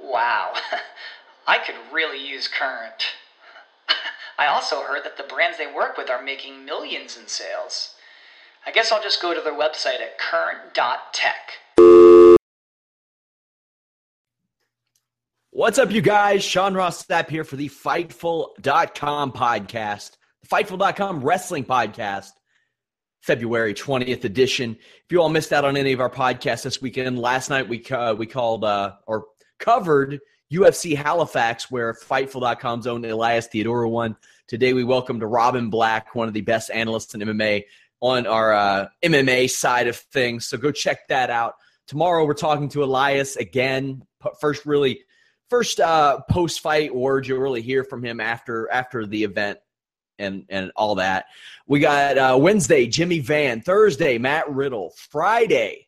Wow, I could really use Current. I also heard that the brands they work with are making millions in sales. I guess I'll just go to their website at current.tech. What's up, you guys? Sean Ross Sapp here for the Fightful.com podcast, the Fightful.com wrestling podcast, February 20th edition. If you all missed out on any of our podcasts this weekend, last night we uh, we called uh, or covered UFC Halifax, where Fightful.com's own Elias Theodorou won. Today we welcomed Robin Black, one of the best analysts in MMA, on our uh, MMA side of things. So go check that out. Tomorrow we're talking to Elias again. First, really first uh, post fight words you'll really hear from him after after the event and and all that. We got uh, Wednesday Jimmy Van, Thursday Matt Riddle, Friday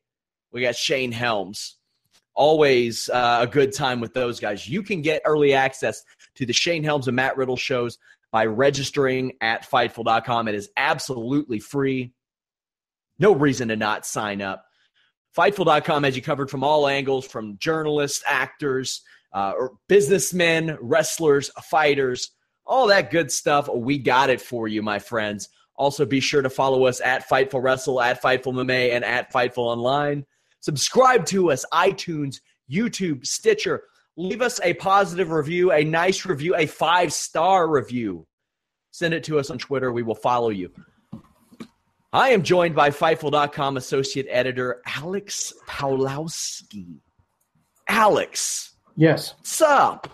we got Shane Helms. Always uh, a good time with those guys. You can get early access to the Shane Helms and Matt Riddle shows by registering at Fightful.com. It is absolutely free. No reason to not sign up. Fightful.com has you covered from all angles, from journalists, actors, uh, businessmen, wrestlers, fighters, all that good stuff. We got it for you, my friends. Also, be sure to follow us at Fightful Wrestle, at Fightful MMA, and at Fightful Online. Subscribe to us, iTunes, YouTube, Stitcher. Leave us a positive review, a nice review, a five star review. Send it to us on Twitter. We will follow you. I am joined by Fightful.com associate editor Alex Pawlowski. Alex, Yes. What's up?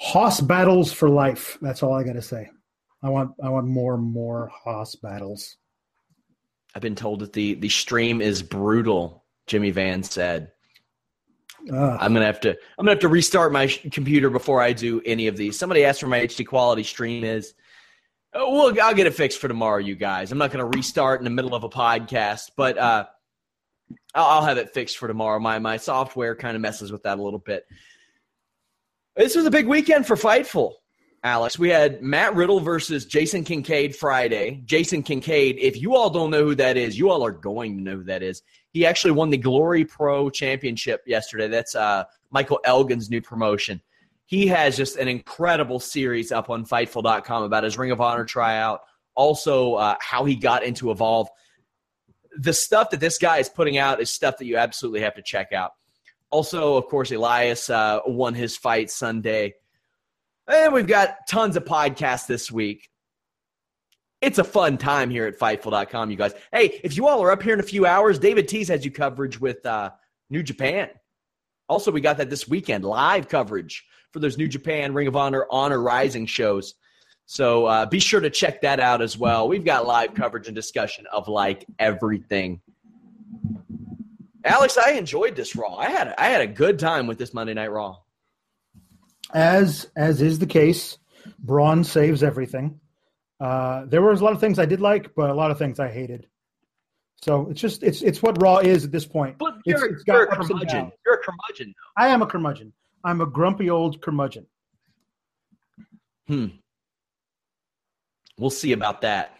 Hoss battles for life. That's all I got to say. I want I want more more Hoss battles. I've been told that the the stream is brutal. Jimmy Van said. Ugh. I'm gonna have to I'm gonna have to restart my sh- computer before I do any of these. Somebody asked for my HD quality stream is. Oh, well, I'll get it fixed for tomorrow, you guys. I'm not gonna restart in the middle of a podcast, but uh, I'll, I'll have it fixed for tomorrow. My my software kind of messes with that a little bit. This was a big weekend for Fightful, Alex. We had Matt Riddle versus Jason Kincaid Friday. Jason Kincaid, if you all don't know who that is, you all are going to know who that is. He actually won the Glory Pro Championship yesterday. That's uh, Michael Elgin's new promotion. He has just an incredible series up on Fightful.com about his Ring of Honor tryout, also uh, how he got into Evolve the stuff that this guy is putting out is stuff that you absolutely have to check out. Also, of course, Elias uh, won his fight Sunday. And we've got tons of podcasts this week. It's a fun time here at Fightful.com, you guys. Hey, if you all are up here in a few hours, David Tees has you coverage with uh, New Japan. Also, we got that this weekend, live coverage for those New Japan Ring of Honor Honor Rising shows. So uh, be sure to check that out as well. We've got live coverage and discussion of like everything. Alex, I enjoyed this Raw. I had I had a good time with this Monday Night Raw. As as is the case, Braun saves everything. Uh, there was a lot of things I did like, but a lot of things I hated. So it's just it's it's what Raw is at this point. But you're, it's got you're a curmudgeon. You're a curmudgeon, though. I am a curmudgeon, I'm a grumpy old curmudgeon. Hmm. We'll see about that.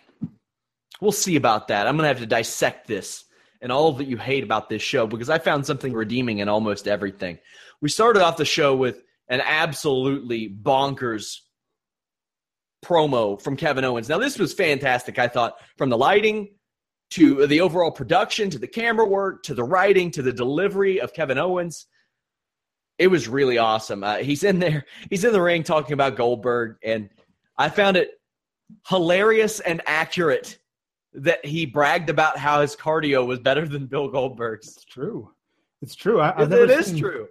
We'll see about that. I'm going to have to dissect this and all that you hate about this show because I found something redeeming in almost everything. We started off the show with an absolutely bonkers promo from Kevin Owens. Now, this was fantastic, I thought, from the lighting to the overall production to the camera work to the writing to the delivery of Kevin Owens. It was really awesome. Uh, he's in there, he's in the ring talking about Goldberg, and I found it hilarious and accurate that he bragged about how his cardio was better than Bill Goldberg's. It's true. It's true. I, it is seen, true.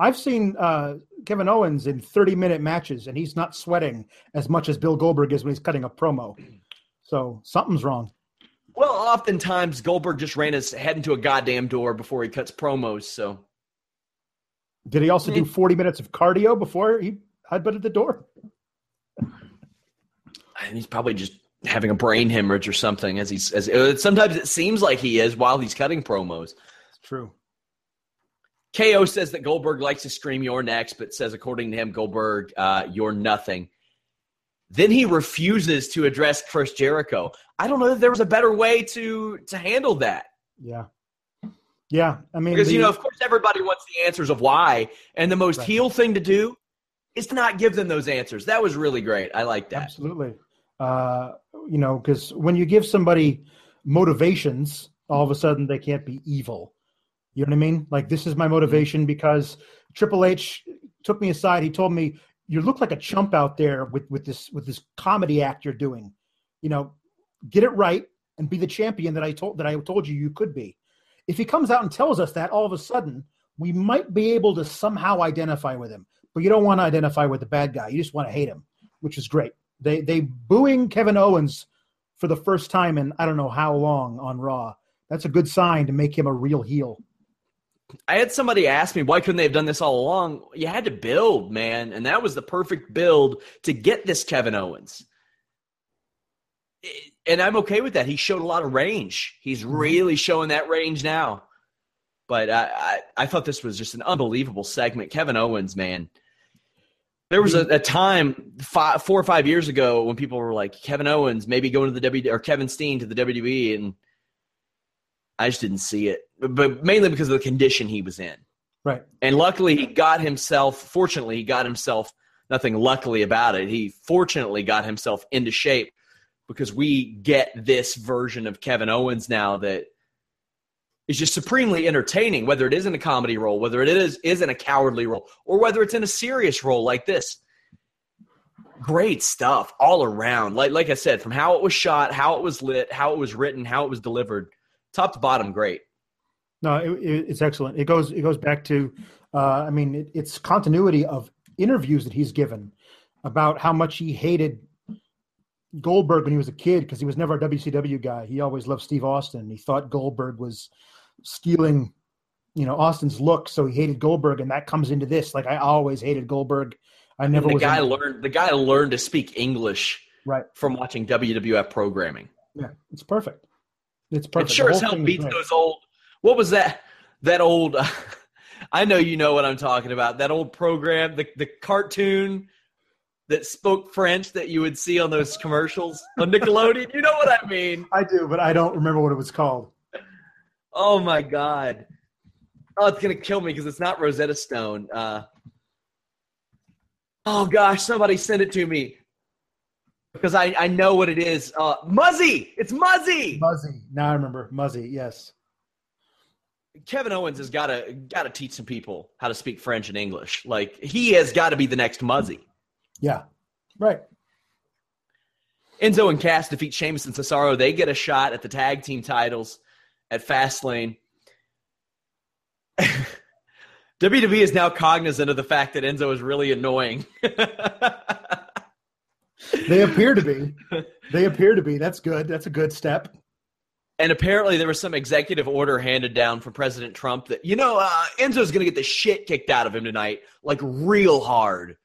I've seen uh, Kevin Owens in 30 minute matches, and he's not sweating as much as Bill Goldberg is when he's cutting a promo. So something's wrong. Well, oftentimes Goldberg just ran his head into a goddamn door before he cuts promos. So, did he also do 40 minutes of cardio before he headbutted the door? And he's probably just having a brain hemorrhage or something as he's as uh, sometimes it seems like he is while he's cutting promos. It's true. KO says that Goldberg likes to scream "You're next," but says according to him, Goldberg, uh, "You're nothing." Then he refuses to address Chris Jericho. I don't know if there was a better way to to handle that. Yeah. Yeah, I mean, because the, you know, of course, everybody wants the answers of why, and the most right. heel thing to do is to not give them those answers. That was really great. I like that. Absolutely. Uh, you know, because when you give somebody motivations, all of a sudden they can't be evil. You know what I mean? Like this is my mm-hmm. motivation because Triple H took me aside. He told me, "You look like a chump out there with with this with this comedy act you're doing. You know, get it right and be the champion that I told that I told you you could be." If he comes out and tells us that, all of a sudden we might be able to somehow identify with him. But you don't want to identify with the bad guy. You just want to hate him, which is great. They they booing Kevin Owens for the first time in I don't know how long on Raw. That's a good sign to make him a real heel. I had somebody ask me why couldn't they have done this all along? You had to build, man, and that was the perfect build to get this Kevin Owens. And I'm okay with that. He showed a lot of range. He's mm-hmm. really showing that range now. But I, I, I thought this was just an unbelievable segment. Kevin Owens, man, there was a, a time five, four or five years ago when people were like Kevin Owens maybe going to the W or Kevin Steen to the WWE, and I just didn't see it. But mainly because of the condition he was in. Right. And luckily, he got himself. Fortunately, he got himself. Nothing luckily about it. He fortunately got himself into shape because we get this version of Kevin Owens now that is just supremely entertaining, whether it is in a comedy role, whether it is is in a cowardly role, or whether it's in a serious role like this. Great stuff all around. Like like I said, from how it was shot, how it was lit, how it was written, how it was delivered, top to bottom, great. No, it, it, it's excellent. It goes it goes back to, uh, I mean, it, it's continuity of interviews that he's given about how much he hated Goldberg when he was a kid because he was never a WCW guy. He always loved Steve Austin. He thought Goldberg was stealing, you know, Austin's look, so he hated Goldberg, and that comes into this. Like I always hated Goldberg. I never. the guy in- learned. The guy learned to speak English right from watching WWF programming. Yeah, it's perfect. It's perfect. It sure as hell beats those old. What was that? That old. Uh, I know you know what I'm talking about. That old program, the the cartoon that spoke French that you would see on those commercials on Nickelodeon. you know what I mean? I do, but I don't remember what it was called. Oh my god. Oh, it's gonna kill me because it's not Rosetta Stone. Uh, oh gosh, somebody send it to me because I, I know what it is. Uh, Muzzy, it's Muzzy. Muzzy. Now I remember Muzzy. Yes. Kevin Owens has got to got to teach some people how to speak French and English. Like he has got to be the next Muzzy. Yeah. Right. Enzo and Cass defeat Sheamus and Cesaro. They get a shot at the tag team titles at Fastlane. WWE is now cognizant of the fact that Enzo is really annoying. they appear to be. They appear to be. That's good. That's a good step. And apparently, there was some executive order handed down from President Trump that you know uh, Enzo's going to get the shit kicked out of him tonight, like real hard.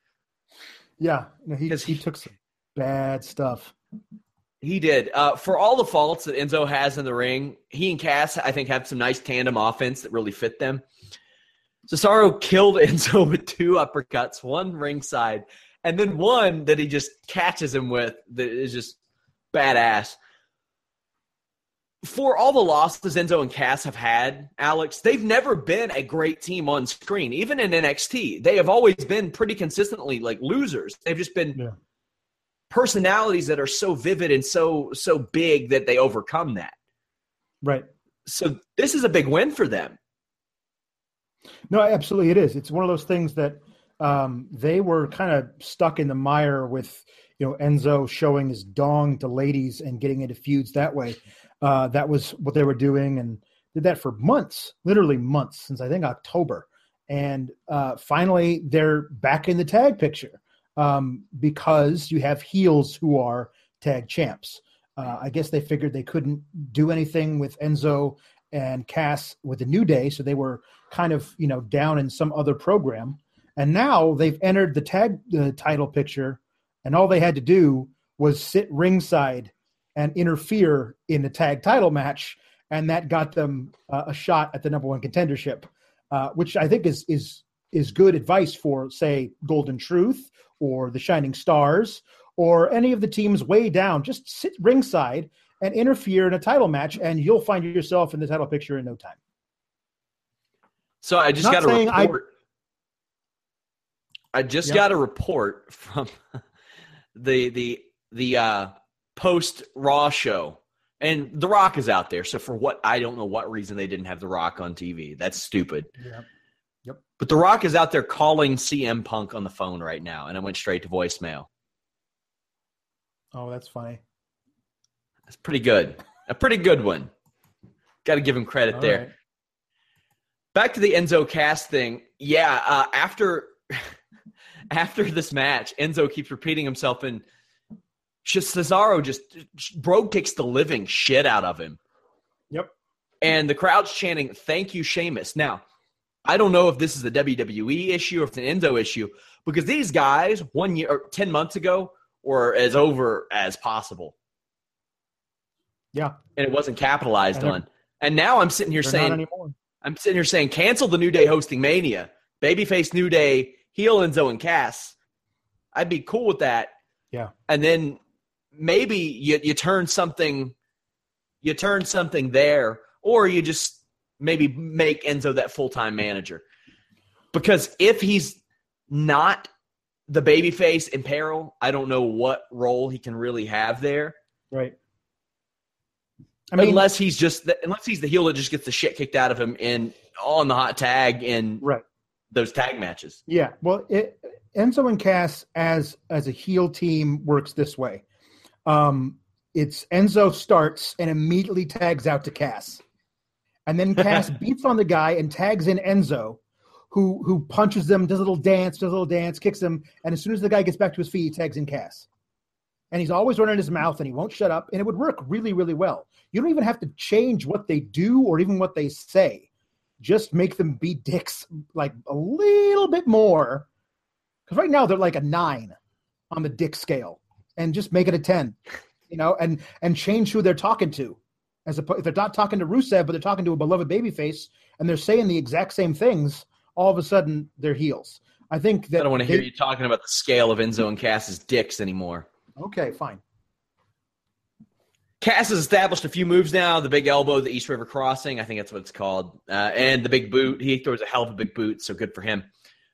Yeah, no, he he took some bad stuff. He did. Uh, for all the faults that Enzo has in the ring, he and Cass, I think, have some nice tandem offense that really fit them. Cesaro killed Enzo with two uppercuts, one ringside, and then one that he just catches him with that is just badass. For all the losses Enzo and Cass have had, Alex, they've never been a great team on screen. Even in NXT, they have always been pretty consistently like losers. They've just been Yeah. personalities that are so vivid and so so big that they overcome that. Right. So this is a big win for them. No, absolutely, it is. It's one of those things that um, they were kind of stuck in the mire with, you know, Enzo showing his dong to ladies and getting into feuds that way. Uh, that was what they were doing, and did that for months, literally months, since I think October. And uh, finally, they're back in the tag picture um, because you have heels who are tag champs. Uh, I guess they figured they couldn't do anything with Enzo and Cass with the New Day, so they were kind of you know down in some other program. And now they've entered the tag the title picture, and all they had to do was sit ringside and interfere in the tag title match, and that got them uh, a shot at the number one contendership, uh, which I think is is is good advice for say Golden Truth or the Shining Stars or any of the teams way down. Just sit ringside and interfere in a title match, and you'll find yourself in the title picture in no time. So I just Not got a saying I- report. I, just Yeah. got a report from the the the uh, post Raw show, and The Rock is out there. So for what I don't know what reason they didn't have The Rock on TV. That's stupid. Yeah. But The Rock is out there calling CM Punk on the phone right now, and I went straight to voicemail. Oh, that's funny. That's pretty good. A pretty good one. Got to give him credit All there. right. back to the Enzo Cass thing. Yeah, uh, after after this match, Enzo keeps repeating himself, and just Cesaro just Brogue kicks the living shit out of him, Yep. and the crowd's chanting "Thank you, Sheamus." Now, I don't know if this is a WWE issue or if it's an Enzo issue because these guys one year or ten months ago were as over as possible, Yeah. and it wasn't capitalized And on. And now I'm sitting here saying. I'm sitting here saying cancel the New Day hosting Mania. Babyface New Day, heel Enzo and Cass. I'd be cool with that. Yeah. And then maybe you you turn something you turn something there, or you just maybe make Enzo that full time manager. Because if he's not the babyface in peril, I don't know what role he can really have there. Right. I mean, unless he's just the, unless he's the heel that just gets the shit kicked out of him in on the hot tag and right. Those tag matches. Yeah. Well, it, Enzo and Cass as as a heel team works this way. Um, it's Enzo starts and immediately tags out to Cass, and then Cass beats on the guy and tags in Enzo, who who punches them, does a little dance, does a little dance, kicks him, and as soon as the guy gets back to his feet, he tags in Cass. And he's always running his mouth and he won't shut up, and it would work really, really well. You don't even have to change what they do or even what they say. Just make them be dicks like a little bit more. Because right now they're like a nine on the dick scale, and just make it a ten, you know, and and change who they're talking to. As opposed, if they're not talking to Rusev, but they're talking to a beloved babyface, and they're saying the exact same things, all of a sudden they're heels. I think that I don't want to they- hear you talking about the scale of Enzo and Cass's dicks anymore. Okay, fine. Cass has established a few moves now. The big elbow, the East River Crossing, I think that's what it's called, uh, and the big boot. He throws a hell of a big boot, so good for him.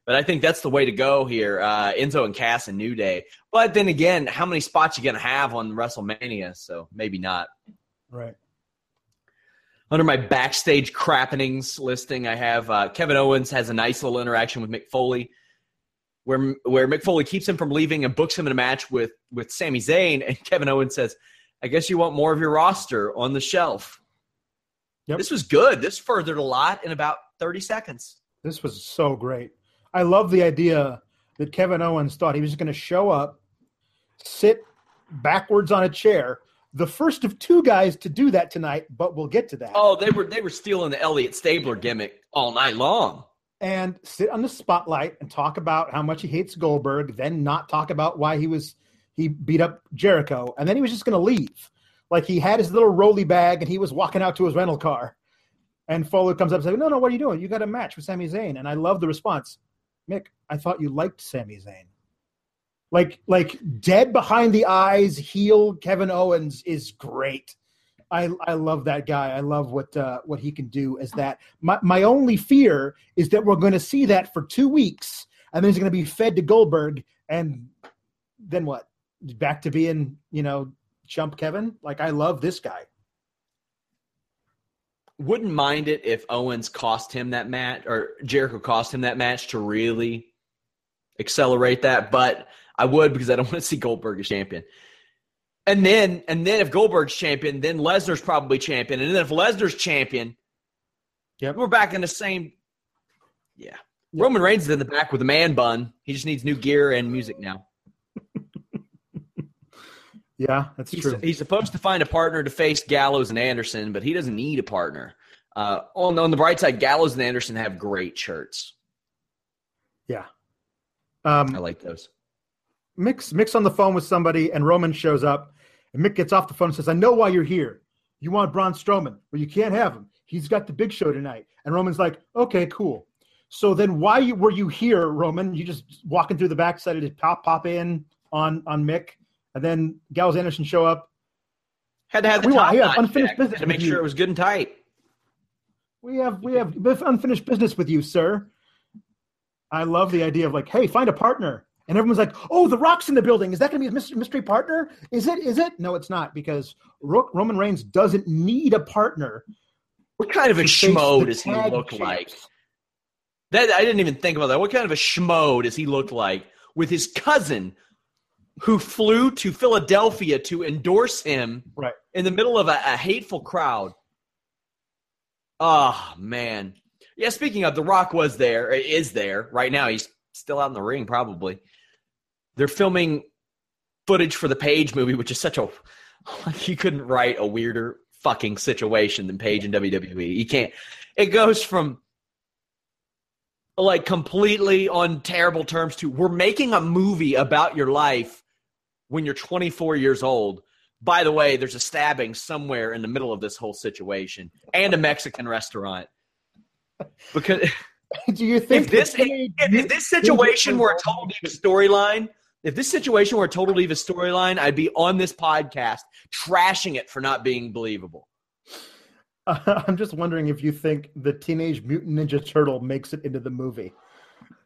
But I think that's the way to go here. Uh, Enzo and Cass and New Day. But then again, how many spots you going to have on WrestleMania? So maybe not. Right. Under my backstage crappenings listing, I have uh, Kevin Owens has a nice little interaction with Mick Foley, where where Mick Foley keeps him from leaving and books him in a match with with Sami Zayn, and Kevin Owens says, "I guess you want more of your roster on the shelf." Yep. This was good. This furthered a lot in about thirty seconds. This was so great. I love the idea that Kevin Owens thought he was going to show up, sit backwards on a chair. The first of two guys to do that tonight, but we'll get to that. Oh, they were they were stealing the Elliot Stabler gimmick all night long. and sit on the spotlight and talk about how much he hates Goldberg, then not talk about why he was he beat up Jericho, and then he was just going to leave. Like he had his little rolly bag and he was walking out to his rental car. And Foley comes up and says, No, no, what are you doing? You got a match with Sami Zayn. And I love the response. Mick, I thought you liked Sami Zayn. Like, like dead behind the eyes, heel Kevin Owens is great. I, I love that guy. I love what uh, what he can do as that. My my only fear is that we're going to see that for two weeks, and then he's going to be fed to Goldberg, and then what? Back to being you know chump Kevin. Like I love this guy. Wouldn't mind it if Owens cost him that match or Jericho cost him that match to really accelerate that, but I would because I don't want to see Goldberg as champion. And then, and then if Goldberg's champion, then Lesnar's probably champion, and then if Lesnar's champion, Yep. we're back in the same. Yeah, Roman Reigns is in the back with a man bun. He just needs new gear and music now. Yeah, that's He's, true. he's supposed to find a partner to face Gallows and Anderson, but he doesn't need a partner. Uh, on, on the bright side, Gallows and Anderson have great shirts. Yeah. Um, I like those. Mick's Mick's on the phone with somebody, and Roman shows up, and Mick gets off the phone and says, "I know why you're here. You want Braun Strowman, but you can't have him. He's got the big show tonight." And Roman's like, "Okay, cool." So then, why you, were you here, Roman? You just walking through the backside to pop pop in on on Mick, and then Gallows Anderson show up. Had to have the We want- top yeah, notch unfinished check business to make sure you. it was good and tight. We have we have we have unfinished business with you, sir. I love the idea of like, hey, find a partner. And everyone's like, "Oh, The Rock's in the building. Is that going to be a mystery, mystery partner? Is it? Is it? No, it's not because Ro- Roman Reigns doesn't need a partner. What kind of a to schmo does he look champs. like? That I didn't even think about that. What kind of a schmo does he look like with his cousin who flew to Philadelphia to endorse him Right. in the middle of a, a hateful crowd? Oh man. Yeah, speaking of, The Rock was there, is there right now. He's still out in the ring, probably. They're filming footage for the Paige movie, which is such a like you couldn't write a weirder fucking situation than Paige in WWE. You can't. It goes from like completely on terrible terms to we're making a movie about your life when you're 24 years old. By the way, there's a stabbing somewhere in the middle of this whole situation and a Mexican restaurant. Because Do you think if this if, if this situation were a total Divas storyline, if this situation were a total Divas storyline, I'd be on this podcast trashing it for not being believable. I'm just wondering if you think the Teenage Mutant Ninja Turtle makes it into the movie.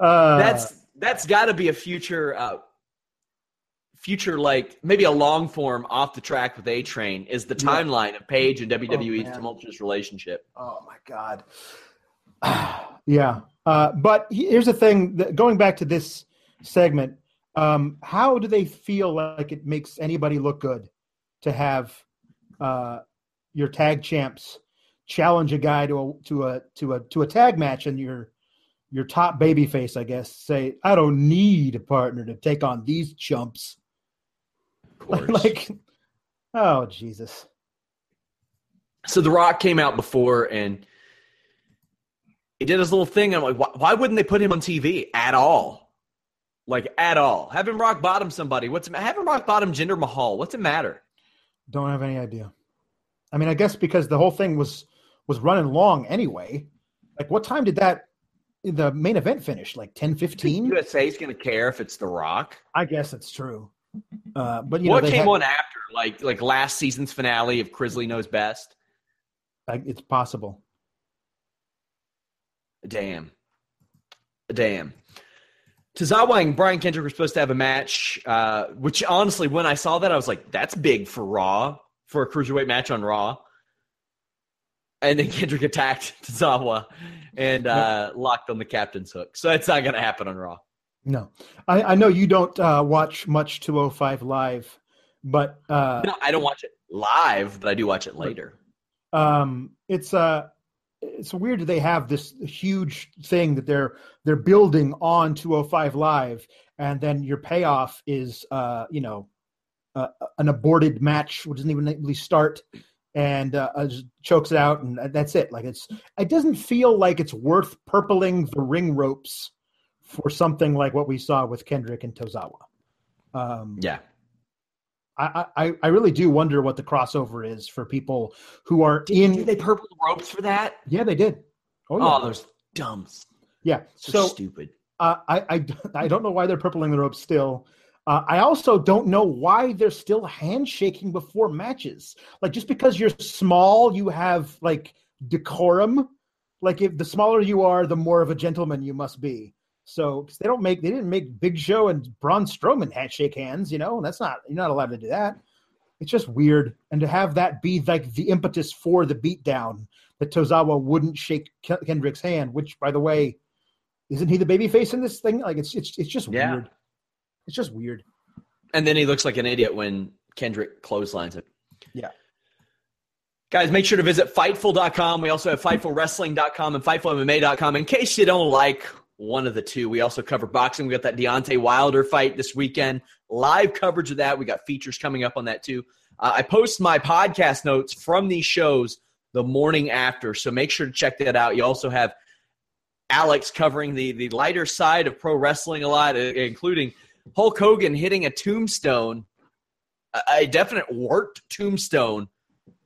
uh, that's that's got to be a future uh, future like maybe a long form off the track with A Train is the timeline of Paige and WWE's man. tumultuous relationship. Oh my god. yeah. Uh, but here's the thing: going back to this segment, um, how do they feel like it makes anybody look good to have uh, your tag champs challenge a guy to a to a to a to a tag match, and your your top baby face, I guess, say, "I don't need a partner to take on these chumps." Like, oh Jesus. so The Rock came out before and he did his little thing. I'm like, why, why wouldn't they put him on TV at all? Like at all? Have him rock bottom somebody. What's have him rock bottom Jinder Mahal? What's it matter? Don't have any idea. I mean, I guess because the whole thing was was running long anyway. Like, what time did that the main event finish? Like 10, 15? USA's going to care if it's The Rock. I guess it's true. Uh, but you what know, came had- on after? Like like last season's finale of Chrisley Knows Best. like, it's possible. Damn. Damn. Tozawa and Brian Kendrick were supposed to have a match, uh, which honestly, when I saw that, I was like, that's big for Raw, for a cruiserweight match on Raw. And then Kendrick attacked Tozawa and uh, locked on the captain's hook. So it's not going to happen on Raw. No, I, I know you don't uh, watch much 205 live, but uh, No, I don't watch it live, but I do watch it later. um, it's uh, it's weird that they have this huge thing that they're they're building on 205 live, and then your payoff is uh, you know uh, an aborted match which doesn't even really start and uh, uh, chokes it out and that's it like it's it doesn't feel like it's worth purpling the ring ropes for something like what we saw with kendrick and tozawa um, Yeah. I, I I really do wonder what the crossover is for people who are in. Did they purple the ropes for that? Yeah, they did. Oh, yeah. oh those dumps. yeah. So, So stupid. uh, I, I I don't know why they're purpling the ropes still. Uh, I also don't know why they're still handshaking before matches. Like just because you're small, you have like decorum. Like if the smaller you are, the more of a gentleman you must be. So 'cause they don't make they didn't make Big Show and Braun Strowman handshake hands. You know and that's not you're not allowed to do that. It's just weird, and to have that be like the impetus for the beatdown that Tozawa wouldn't shake Kendrick's hand, which by the way, isn't he the babyface in this thing? Like it's it's it's just Yeah. weird. It's just weird. And then he looks like an idiot when Kendrick clotheslines it. Yeah. Guys, make sure to visit Fightful.com. We also have FightfulWrestling.com and FightfulMMA.com. In case you don't like one of the two, we also cover boxing. We got that Deontay Wilder fight this weekend. Live coverage of that. We got features coming up on that too. Uh, I post my podcast notes from these shows the morning after, so make sure to check that out. You also have Alex covering the the lighter side of pro wrestling a lot, uh, including Hulk Hogan hitting a tombstone, a, definite warped tombstone,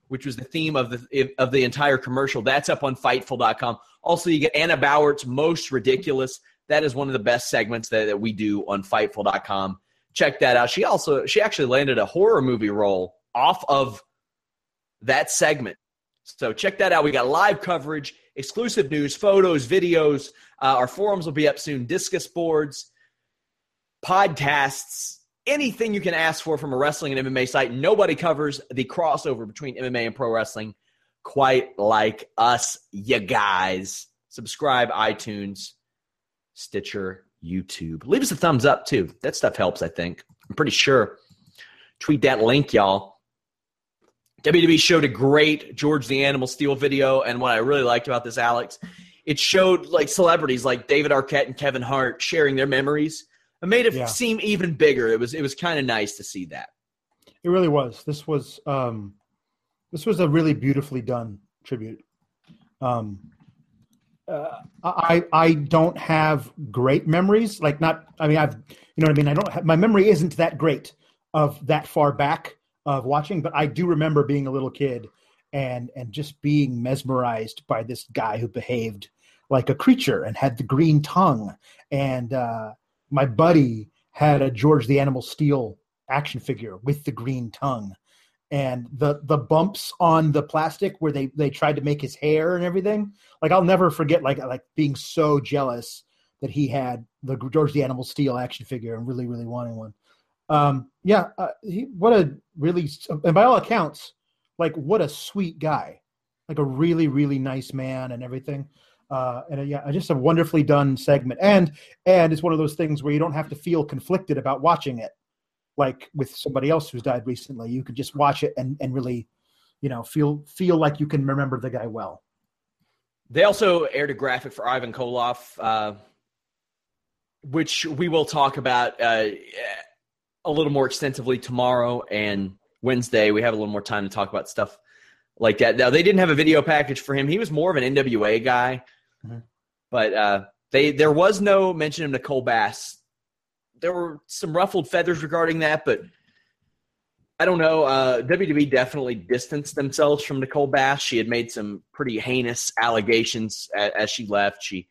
which was the theme of the of the entire commercial. That's up on Fightful.com. Also, you get Anna Bowert's most ridiculous. That is one of the best segments that, that we do on Fightful.com. Check that out. She also she actually landed a horror movie role off of that segment. So check that out. We got live coverage, exclusive news, photos, videos. Uh, our forums will be up soon. Disqus boards, podcasts, anything you can ask for from a wrestling and MMA site. Nobody covers the crossover between MMA and pro wrestling quite like us, you guys. Subscribe, iTunes, Stitcher, YouTube. Leave us a thumbs up too. That stuff helps, I think. I'm pretty sure. Tweet that link, y'all. WWE showed a great George the Animal Steele video, and what I really liked about this, Alex, it showed like celebrities like David Arquette and Kevin Hart sharing their memories. It made it Yeah. seem even bigger. It was it was kind of nice to see that. It really was. This was um, this was a really beautifully done tribute. Um, uh, I I don't have great memories. Like not. I mean, I've you know what I mean. I don't. Have, my memory isn't that great of that far back of watching, but I do remember being a little kid and and just being mesmerized by this guy who behaved like a creature and had the green tongue. And uh, my buddy had a George the Animal Steele action figure with the green tongue. And the the bumps on the plastic where they they tried to make his hair and everything like i'll never forget like like being so jealous that he had the george the animal steele action figure and really really wanting one. Um yeah uh, he, what a really and by all accounts like what a sweet guy. Like a really really nice man and everything uh and uh, yeah just a wonderfully done segment. And and it's one of those things where you don't have to feel conflicted about watching it. Like with somebody else who's died recently you could just watch it and and really you know feel feel like you can remember the guy well. They also aired a graphic for Ivan Koloff, uh, which we will talk about uh, a little more extensively tomorrow and Wednesday. We have a little more time to talk about stuff like that. Now, they didn't have a video package for him. He was more of an NWA guy, Mhm. but uh, they there was no mention of Nicole Bass. There were some ruffled feathers regarding that, but I don't know. Uh, WWE definitely distanced themselves from Nicole Bass. She had made some pretty heinous allegations as, as she left. She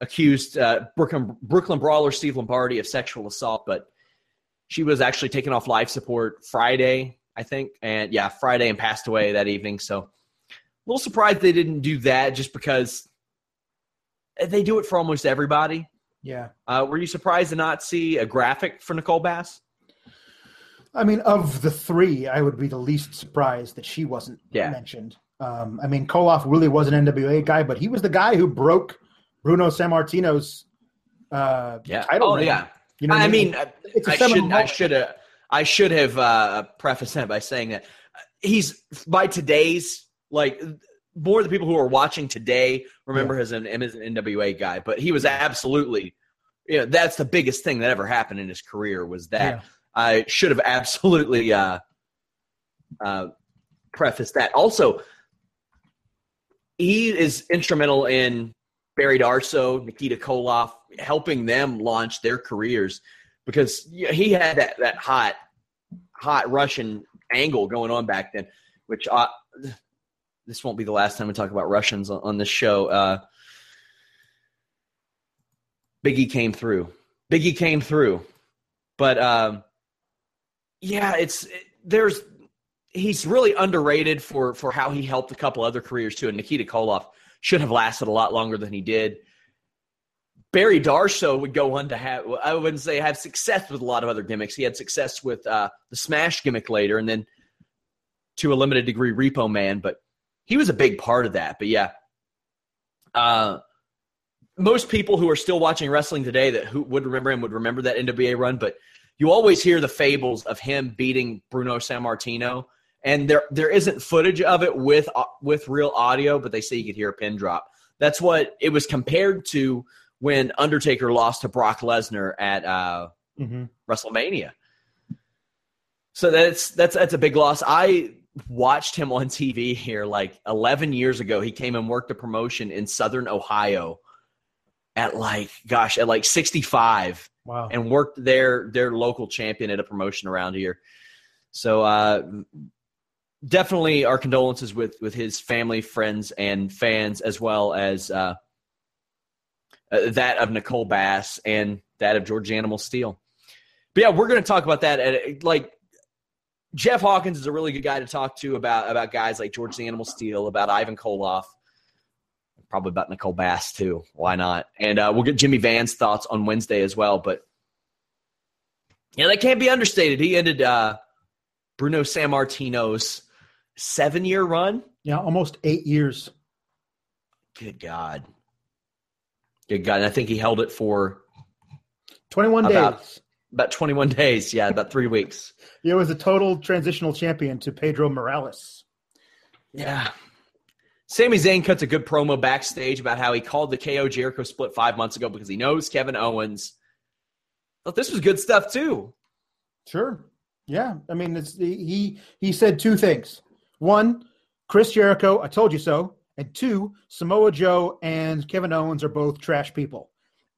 accused uh, Brooklyn, Brooklyn brawler Steve Lombardi of sexual assault, but she was actually taken off life support Friday, I think, and yeah, Friday, and passed away that evening. So, a little surprised they didn't do that, just because they do it for almost everybody. yeah Uh, were you surprised to not see a graphic for Nicole Bass? i mean of the three i would be the least surprised that she wasn't Yeah. mentioned um i mean koloff really was an nwa guy but he was the guy who broke bruno sammartino's uh title Oh yeah. you know I I mean? It's a I seminal should I should have I should have uh, prefaced that by saying that he's by today's like more of the people who are watching today remember him as an, him as an NWA guy, but he was absolutely you know that's the biggest thing that ever happened in his career was that Yeah. I should have absolutely uh, uh, prefaced that. Also, he is instrumental in Barry Darsow, Nikita Koloff, helping them launch their careers because he had that that hot hot Russian angle going on back then, which uh, this won't be the last time we talk about Russians on, on this show. Uh, Biggie came through. Biggie came through, but um, yeah, it's it, there's he's really underrated for for how he helped a couple other careers too. And Nikita Koloff should have lasted a lot longer than he did. Barry Darsow would go on to have I wouldn't say have success with a lot of other gimmicks. He had success with uh, the Smash gimmick later, and then to a limited degree Repo Man, but he was a big part of that. But yeah, uh, most people who are still watching wrestling today that who would remember him would remember that NWA run, but you always hear the fables of him beating Bruno Sammartino and there there isn't footage of it with uh, with real audio, but they say you could hear a pin drop. That's what it was compared to when Undertaker lost to Brock Lesnar at uh, mm-hmm. WrestleMania. So that's that's that's a big loss. I watched him on TV here like 11 years ago. He came and worked a promotion in Southern Ohio at like gosh at like 65. Wow. And worked their their local champion at a promotion around here. So uh, definitely our condolences with with his family, friends, and fans, as well as uh, uh, that of Nicole Bass and that of George Animal Steele. But yeah, we're going to talk about that. At, like Jeff Hawkins is a really good guy to talk to about about guys like George the Animal Steele, about Ivan Koloff, probably about Nicole Bass too. Why not? And uh, we'll get Jimmy Van's thoughts on Wednesday as well. But yeah, that can't be understated. He ended uh, Bruno Sammartino's seven year run. Yeah, almost eight years. Good God. Good God. And I think he held it for 21 about, days. About 21 days. Yeah, about three weeks. He was a total transitional champion to Pedro Morales. Yeah. Sami Zayn cuts a good promo backstage about how he called the KO Jericho split five months ago because he knows Kevin Owens. Thought this was good stuff too. Sure. Yeah. I mean, it's he he said two things. One, Chris Jericho, I told you so. And two, Samoa Joe and Kevin Owens are both trash people.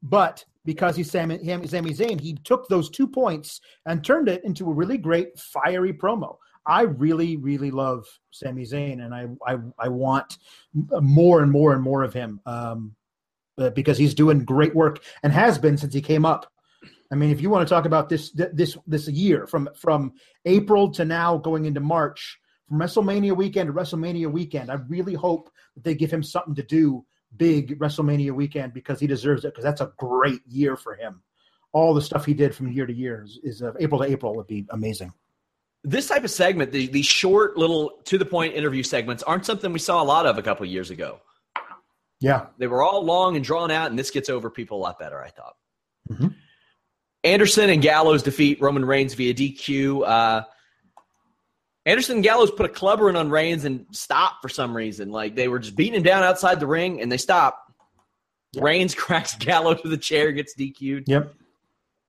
But because he's Sami, Sami Zayn, he took those two points and turned it into a really great, fiery promo. I really, really love Sami Zayn, and I, I, I want more and more and more of him um, uh, because he's doing great work and has been since he came up. I mean, if you want to talk about this this this year from from April to now going into March, from WrestleMania weekend to WrestleMania weekend. I really hope that they give him something to do big WrestleMania weekend because he deserves it because that's a great year for him. All the stuff he did from year to year is, is uh, April to April would be amazing. This type of segment, the, these short little to the point interview segments, aren't something we saw a lot of a couple of years ago. Yeah, they were all long and drawn out, and this gets over people a lot better. I thought. Mm-hmm. Anderson and Gallows defeat Roman Reigns via DQ. Uh, Anderson Gallows put a clubber in on Reigns and stopped for some reason. Like they were just beating him down outside the ring and they stopped. Yep. Reigns cracks Gallows with a chair, gets DQ'd. Yep.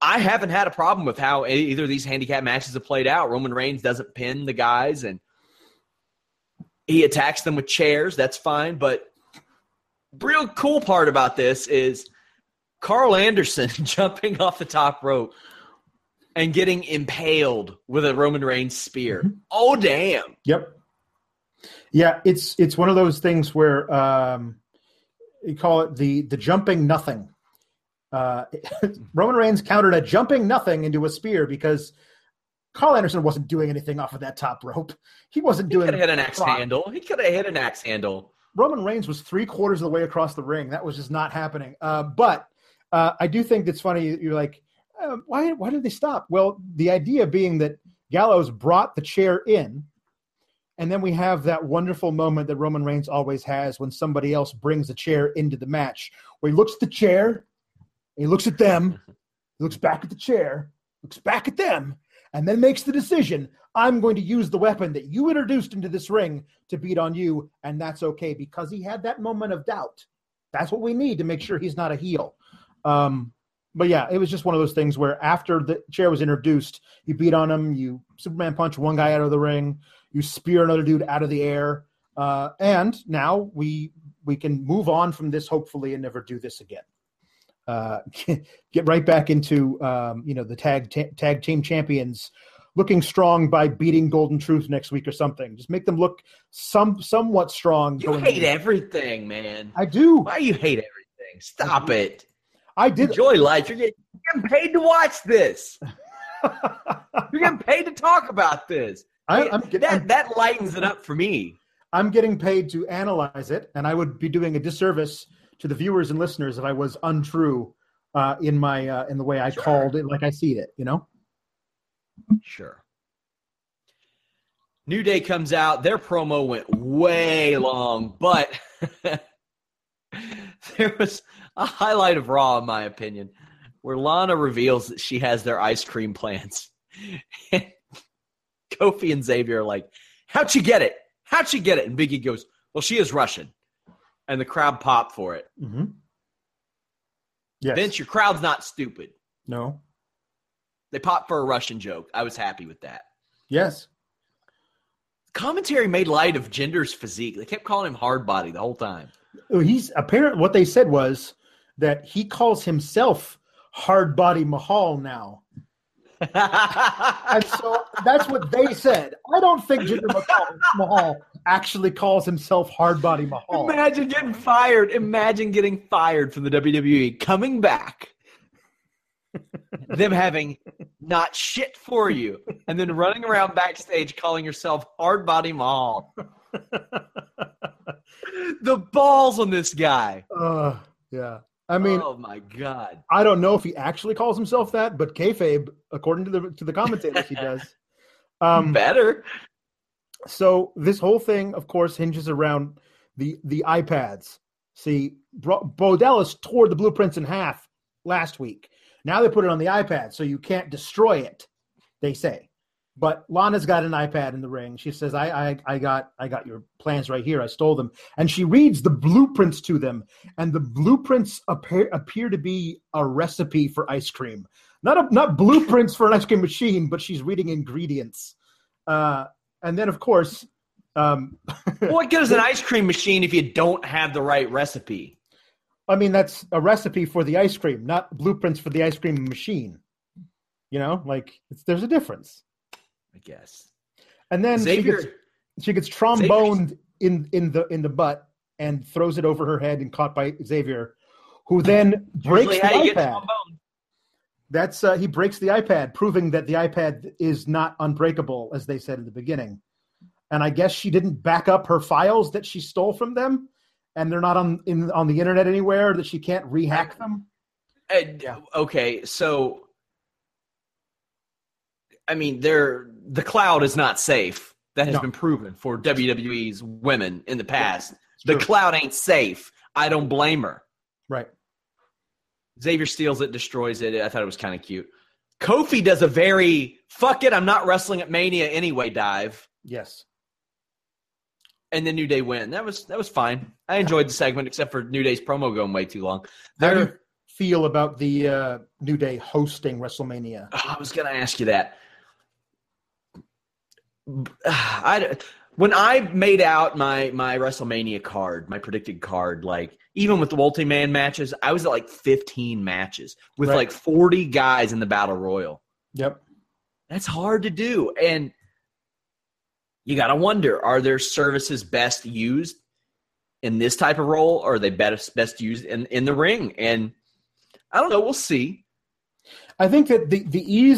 I haven't had a problem with how either of these handicap matches have played out. Roman Reigns doesn't pin the guys and he attacks them with chairs. That's fine. But real cool part about this is Karl Anderson jumping off the top rope and getting impaled with a Roman Reigns spear. Mm-hmm. Oh damn. Yep. Yeah, it's it's one of those things where um, you call it the the jumping nothing. Uh, Roman Reigns countered a jumping nothing into a spear because Karl Anderson wasn't doing anything off of that top rope. He wasn't doing. He could have hit an axe handle. He could have hit an axe handle. Roman Reigns was three quarters of the way across the ring. That was just not happening. Uh, but uh, I do think it's funny. You're like, uh, why why did they stop? Well, the idea being that Gallows brought the chair in, and then we have that wonderful moment that Roman Reigns always has when somebody else brings a chair into the match, where he looks at the chair, he looks at them, he looks back at the chair, looks back at them, and then makes the decision: I'm going to use the weapon that you introduced into this ring to beat on you, and that's okay because he had that moment of doubt. That's what we need to make sure he's not a heel. Um, but yeah, it was just one of those things where after the chair was introduced, you beat on him, you Superman punch one guy out of the ring, you spear another dude out of the air, uh, and now we we can move on from this hopefully and never do this again. Uh, get right back into um, you know the tag t- tag team champions looking strong by beating Golden Truth next week or something. Just make them look some somewhat strong. You hate in. everything, man. I do. Why you hate everything? Stop it. I did enjoy life. You're getting, you're getting paid to watch this. you're getting paid to talk about this. I, am that I'm, that lightens it up for me. I'm getting paid to analyze it, and I would be doing a disservice to the viewers and listeners if I was untrue uh, in my uh, in the way I sure. called it, like I see it. You know. Sure. New Day comes out. Their promo went way long, but there was a highlight of Raw, in my opinion, where Lana reveals that she has their ice cream plans. Kofi and Xavier are like, How'd she get it? How'd she get it? And Biggie goes, Well, she is Russian. And the crowd popped for it. Mm-hmm. Yes. Vince, your crowd's not stupid. No. They popped for a Russian joke. I was happy with that. Yes. Commentary made light of Jinder's physique. They kept calling him hard body the whole time. Oh, he's apparent. What they said was that he calls himself hard body Mahal now. and so that's what they said. I don't think Jinder Mahal actually calls himself hard body Mahal. Imagine getting fired. Imagine getting fired from the WWE, coming back, them having not shit for you, and then running around backstage calling yourself hard body Mahal. the balls on this guy. Uh, yeah. I mean, oh my god! I don't know if he actually calls himself that, but kayfabe, according to the to the commentators, he does. Um, Better. So this whole thing, of course, hinges around the the iPads. See, Bo Dallas tore the blueprints in half last week. Now they put it on the iPad, so you can't destroy it. They say. But Lana's got an iPad in the ring. She says, I, I, I got I got your plans right here. I stole them. And she reads the blueprints to them. And the blueprints appear appear to be a recipe for ice cream. Not a, not blueprints for an ice cream machine, but she's reading ingredients. Uh, and then of course um, what good is an ice cream machine if you don't have the right recipe? I mean, that's a recipe for the ice cream, not blueprints for the ice cream machine. You know, like there's a difference. I guess. And then Xavier, she gets she gets tromboned in in the in the butt and throws it over her head and caught by Xavier, who then breaks the iPad. That's uh, he breaks the iPad, proving that the iPad is not unbreakable, as they said in the beginning. And I guess she didn't back up her files that she stole from them, and they're not on in on the internet anywhere that she can't rehack them. Uh, okay, so I mean, they're the cloud is not safe. That has no. been proven for WWE's women in the past. The cloud ain't safe. I don't blame her. Right. Xavier steals it, destroys it. I thought it was kind of cute. Kofi does a very fuck it, I'm not wrestling at Mania anyway dive. Yes. And then New Day win. That was that was fine. I enjoyed the segment except for New Day's promo going way too long. How do you feel about the uh, New Day hosting WrestleMania? Oh, I was going to ask you that. I when I made out my my WrestleMania card, my predicted card, like even with the multi-man matches, I was at like 15 matches with right. like 40 guys in the battle royal. Yep. That's hard to do. And you got to wonder, are their services best used in this type of role or are they best best used in in the ring? And I don't know, we'll see. I think that the the ease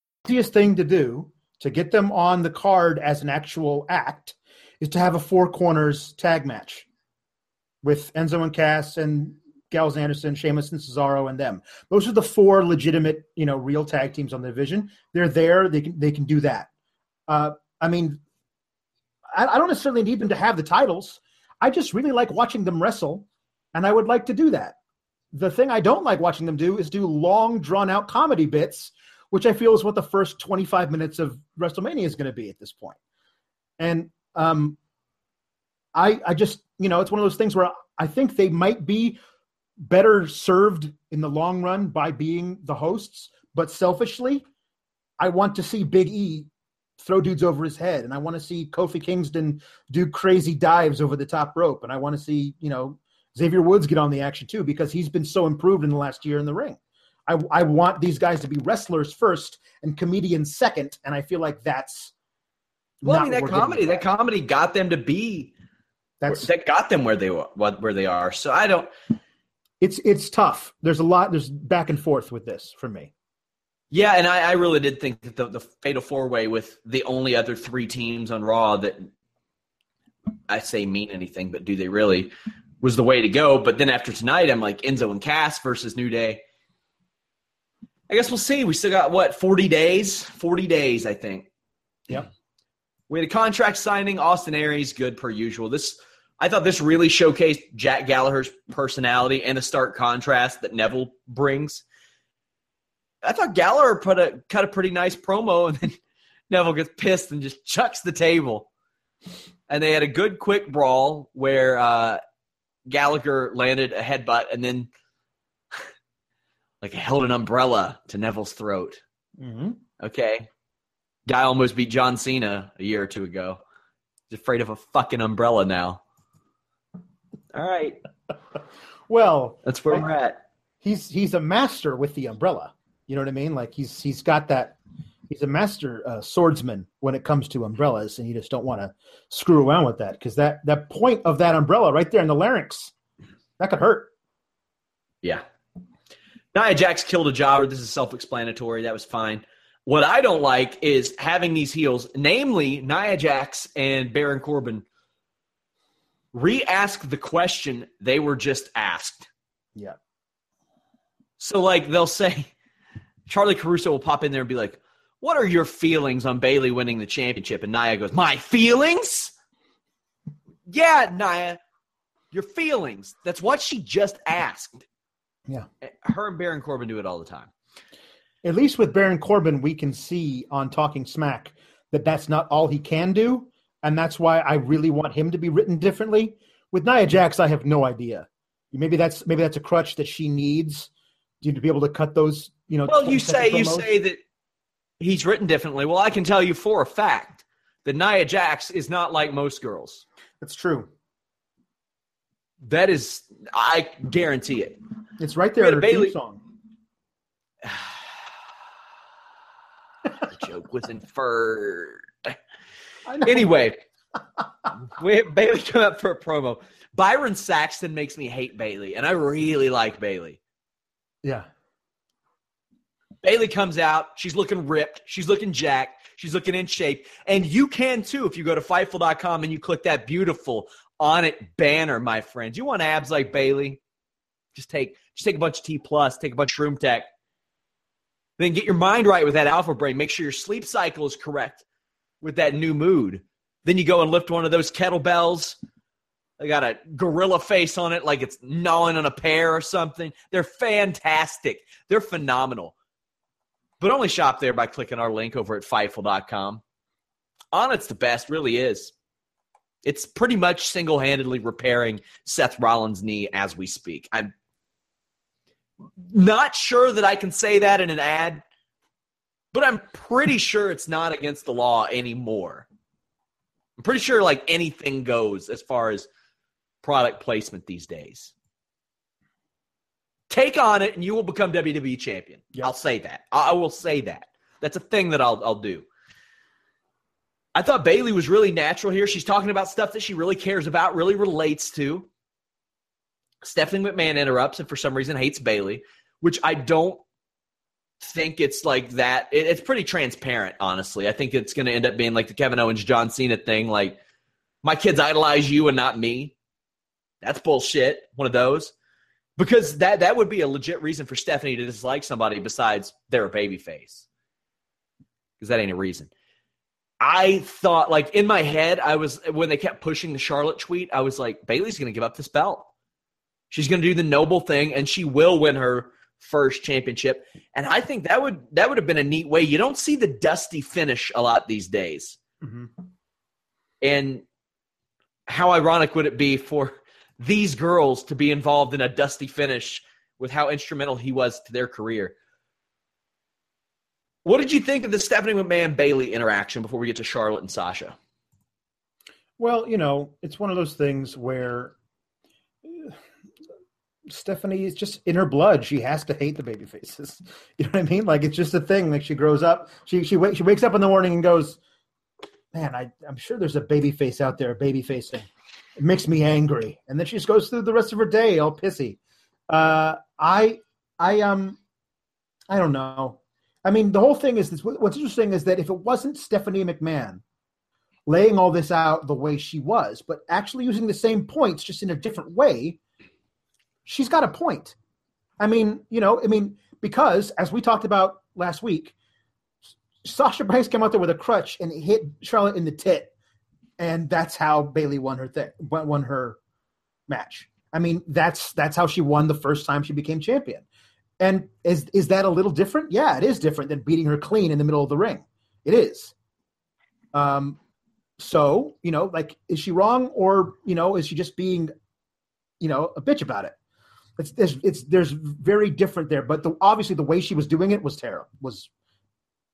easiest thing to do to get them on the card as an actual act is to have a four corners tag match with Enzo and Cass and Gallows Anderson, Sheamus and Cesaro and them. Those are the four legitimate, you know, real tag teams on the division. They're there. They can they can do that. Uh, I mean, I, I don't necessarily need them to have the titles. I just really like watching them wrestle, and I would like to do that. The thing I don't like watching them do is do long, drawn out comedy bits which I feel is what the first 25 minutes of WrestleMania is going to be at this point. And um, I, I just, you know, it's one of those things where I think they might be better served in the long run by being the hosts, but selfishly, I want to see Big E throw dudes over his head, and I want to see Kofi Kingston do crazy dives over the top rope, and I want to see, you know, Xavier Woods get on the action too because he's been so improved in the last year in the ring. I, I want these guys to be wrestlers first and comedians second, and I feel like that's well. I mean, that comedy, that comedy got them to be that's that got them where they what where they are. So I don't. It's it's tough. There's a lot. There's back and forth with this for me. Yeah, and I, I really did think that the, the Fatal Four Way with the only other three teams on Raw that I say mean anything, but do they really? Was the way to go. But then after tonight, I'm like Enzo and Cass versus New Day. I guess we'll see. We still got what, 40 days? 40 days, I think. Yep. We had a contract signing. Austin Aries, good per usual. This I thought this really showcased Jack Gallagher's personality and the stark contrast that Neville brings. I thought Gallagher put a cut a pretty nice promo, and then Neville gets pissed and just chucks the table. And they had a good quick brawl where uh, Gallagher landed a headbutt, and then like held an umbrella to Neville's throat. Mm-hmm. Okay. Guy almost beat John Cena a year or two ago. He's afraid of a fucking umbrella now. All right. well, that's where we're at. He's he's a master with the umbrella. You know what I mean? Like he's he's got that. He's a master uh, swordsman when it comes to umbrellas, and you just don't want to screw around with that because that that point of that umbrella right there in the larynx that could hurt. Yeah, Nia Jax killed a jobber. This is self explanatory. That was fine. What I don't like is having these heels, namely Nia Jax and Baron Corbin, re ask the question they were just asked. Yeah. So, like, they'll say, Charly Caruso will pop in there and be like, What are your feelings on Bayley winning the championship? And Nia goes, My feelings? Yeah, Nia, your feelings. That's what she just asked. Yeah. Eh, her and Baron Corbin do it all the time. At least with Baron Corbin, we can see on Talking Smack that that's not all he can do. And that's why I really want him to be written differently. With Nia Jax, I have no idea. Maybe that's maybe that's a crutch that she needs to be able to cut those. You know. Well, you say you say that he's written differently. Well, I can tell you for a fact that Nia Jax is not like most girls. That's true. That is, I guarantee it. It's right there in her Bayley song. the joke was inferred. Anyway, we Bayley come up for a promo. Byron Saxton makes me hate Bayley, and I really like Bayley. Yeah. Bayley comes out. She's looking ripped. She's looking jacked. She's looking in shape. And you can too if you go to Fightful.com and you click that beautiful Onnit banner, my friends. You want abs like Bayley? Just take just take a bunch of T plus, take a bunch of room Tech. Then get your mind right with that alpha brain. Make sure your sleep cycle is correct with that new mood. Then you go and lift one of those kettlebells. They got a gorilla face on it, like it's gnawing on a pear or something. They're fantastic. They're phenomenal. But only shop there by clicking our link over at Fightful.com. Onnit's the best, really is. It's pretty much single handedly repairing Seth Rollins' knee as we speak. I'm not sure that I can say that in an ad, but I'm pretty sure it's not against the law anymore. I'm pretty sure like anything goes as far as product placement these days. Take Onnit and you will become WWE champion. Yep. I'll say that. I I will say that. That's a thing that I'll I'll do. I thought Bayley was really natural here. She's talking about stuff that she really cares about, really relates to. Stephanie McMahon interrupts and for some reason hates Bayley, which I don't think it's like that. It- it's pretty transparent, honestly. I think it's going to end up being like the Kevin Owens John Cena thing. Like, my kids idolize you and not me. That's bullshit. One of those. Because that that would be a legit reason for Stephanie to dislike somebody besides they're a babyface. Because that ain't a reason. I thought, like in my head, I was when they kept pushing the Charlotte tweet, I was like, Bayley's going to give up this belt. She's going to do the noble thing, and she will win her first championship. And I think that would that would have been a neat way. You don't see the dusty finish a lot these days. Mhm. And how ironic would it be for these girls to be involved in a dusty finish with how instrumental he was to their career? What did you think of the Stephanie McMahon Bayley interaction before we get to Charlotte and Sasha? Well, you know, it's one of those things where Stephanie is just in her blood. She has to hate the baby faces. You know what I mean? Like it's just a thing. Like she grows up, she she she wakes up in the morning and goes, "Man, I I'm sure there's a baby face out there, baby facing. It makes me angry." And then she just goes through the rest of her day all pissy. Uh, I I um I don't know. I mean, the whole thing is this. What's interesting is that if it wasn't Stephanie McMahon laying all this out the way she was, but actually using the same points just in a different way, she's got a point. I mean, you know, I mean, because as we talked about last week, Sasha Banks came out there with a crutch and hit Charlotte in the tit, and that's how Bayley won her thing, won her match. I mean, that's that's how she won the first time she became champion. And is is that a little different? Yeah, it is different than beating her clean in the middle of the ring. It is. Um, so you know, like, is she wrong, or you know, is she just being, you know, a bitch about it? It's it's, it's there's very different there, but the, obviously the way she was doing it was terrible. Was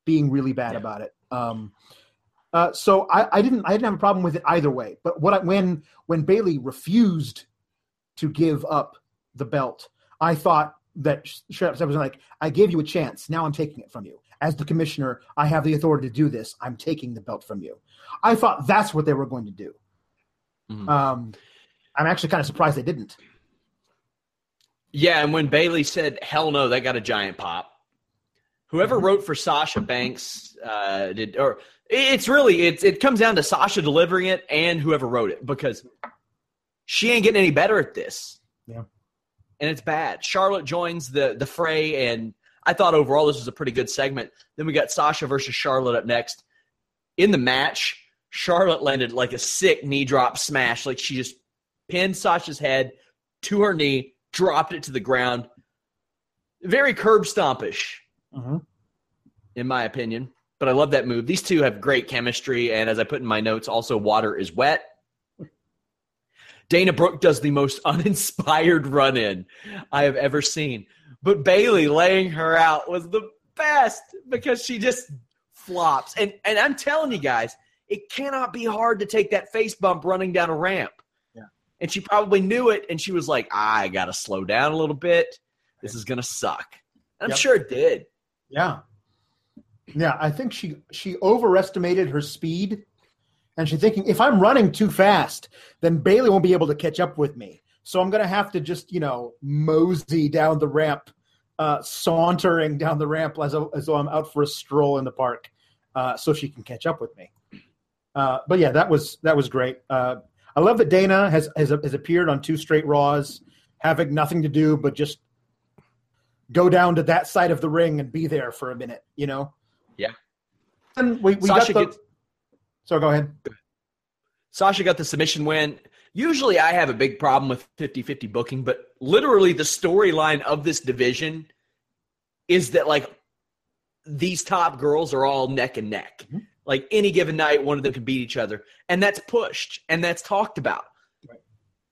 being really bad Yeah. about it. Um, uh, so I, I didn't I didn't have a problem with it either way. But what I, when when Bayley refused to give up the belt, I thought that Steph was like, I gave you a chance. Now I'm taking it from you. As the commissioner, I have the authority to do this. I'm taking the belt from you. I thought that's what they were going to do. Mhm. Um, I'm actually kind of surprised they didn't. Yeah, and when Bayley said "Hell no," that got a giant pop. Whoever wrote for Sasha Banks uh, did, or it's really it's it comes down to Sasha delivering it and whoever wrote it because she ain't getting any better at this. Yeah. and it's bad. Charlotte joins the the fray, and I thought overall this was a pretty good segment. Then we got Sasha versus Charlotte up next. In the match, Charlotte landed like a sick knee drop smash, like she just pinned Sasha's head to her knee, dropped it to the ground. Very curb stompish, Mhm. in my opinion. But I love that move. These two have great chemistry, and as I put in my notes, also water is wet. Dana Brooke does the most uninspired run in I have ever seen. But Bayley laying her out was the best because she just flops. And and I'm telling you guys, it cannot be hard to take that face bump running down a ramp. And she probably knew it and she was like, I gotta slow down a little bit. This is gonna suck. And I'm Yep. sure it did. Yeah. Yeah, I think she she overestimated her speed and she's thinking if I'm running too fast, then Bayley won't be able to catch up with me. So I'm to have to just, you know, mosey down the ramp, uh, sauntering down the ramp as, though- as though I'm out for a stroll in the park, uh, so she can catch up with me. Uh, but yeah, that was that was great. I love that Dana has, has has appeared on two straight Raws, having nothing to do but just go down to that side of the ring and be there for a minute, you know? Yeah. And we, we Sasha got the, gets so go ahead. Sasha got the submission win. Usually I have a big problem with 50-50 booking, but literally the storyline of this division is that like these top girls are all neck and neck. Mhm. Like any given night, one of them can beat each other. And that's pushed and that's talked about. Right.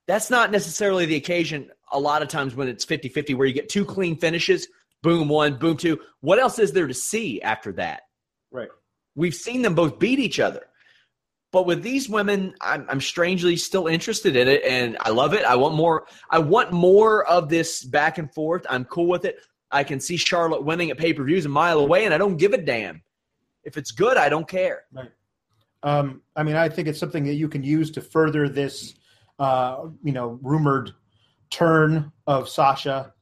That's not necessarily the occasion a lot of times when it's 50-50 where you get two clean finishes. boom one, boom two. What else is there to see after that? Right. We've seen them both beat each other. But with these women, I'm, I'm strangely still interested in it, and I love it. I want more. I want more of this back and forth. I'm cool with it. I can see Charlotte winning at pay per views a mile away, and I don't give a damn. If it's good, I don't care. Right. Um, I mean, I think it's something that you can use to further this, uh, you know, rumored turn of Sasha,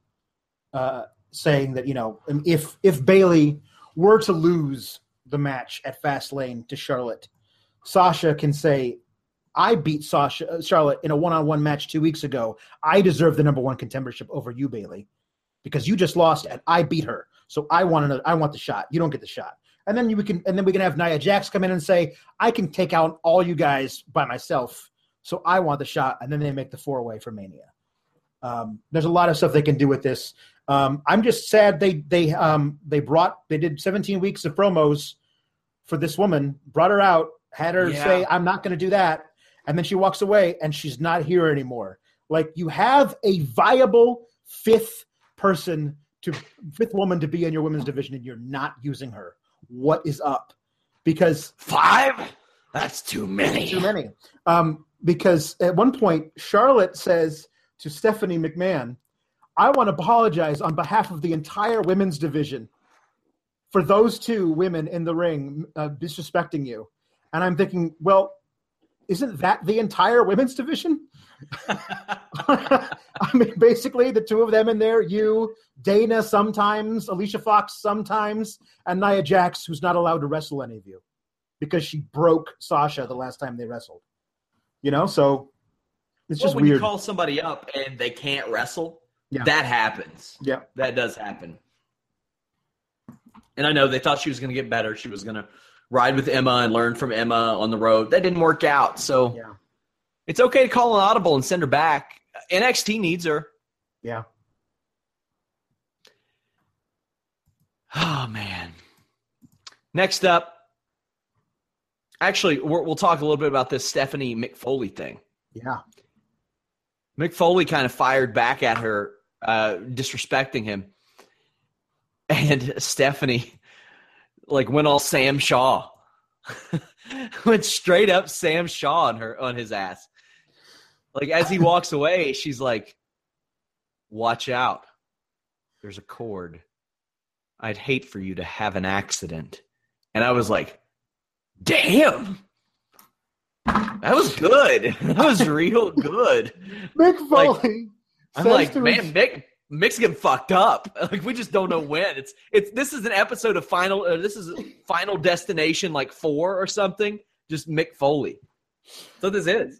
uh, saying that you know, if if Bayley were to lose the match at Fastlane to Charlotte, Sasha can say, "I beat Sasha uh, Charlotte in a one-on-one match two weeks ago. I deserve the number one contendership over you, Bayley, because you just lost and I beat her. So I want another. I want the shot. You don't get the shot." And then you we can, and then we can have Nia Jax come in and say, "I can take out all you guys by myself, so I want the shot." And then they make the four-way for Mania. Um, there's a lot of stuff they can do with this. Um, I'm just sad they they um, they brought they did 17 weeks of promos for this woman, brought her out, had her Yeah. say, "I'm not going to do that," and then she walks away and she's not here anymore. Like you have a viable fifth person to fifth woman to be in your women's division, and you're not using her. What is up? Because Five? That's too many. too many. Um, because at one point, Charlotte says to Stephanie McMahon, I want to apologize on behalf of the entire women's division for those two women in the ring uh, disrespecting you. And I'm thinking, well, isn't that the entire women's division? I mean, basically, the two of them in there, you, Dana sometimes, Alicia Fox sometimes, and Nia Jax, who's not allowed to wrestle any of you because she broke Sasha the last time they wrestled. You know, so it's Well, just when weird. you call somebody up and they can't wrestle, Yeah. that happens. yeah, That does happen. And I know they thought she was going to get better. She was going to ride with Emma and learn from Emma on the road. That didn't work out. So yeah, it's okay to call an audible and send her back. NXT needs her. yeah. Oh, man. Next up, actually, we're, we'll talk a little bit about this Stephanie McFoley thing. Yeah. McFoley kind of fired back at her, uh, disrespecting him. And Stephanie, like, went all Sam Shaw. went straight up Sam Shaw on her on his ass. Like as he walks away, she's like, "Watch out! There's a cord. I'd hate for you to have an accident." And I was like, "Damn, that was good. That was real good." Mick Like, Foley. I'm like, man, Mick, Mick's getting fucked up. Like, we just don't know when. It's it's this is an episode of Final. Uh, this is Final Destination, like four or something. Just Mick Foley. So this is.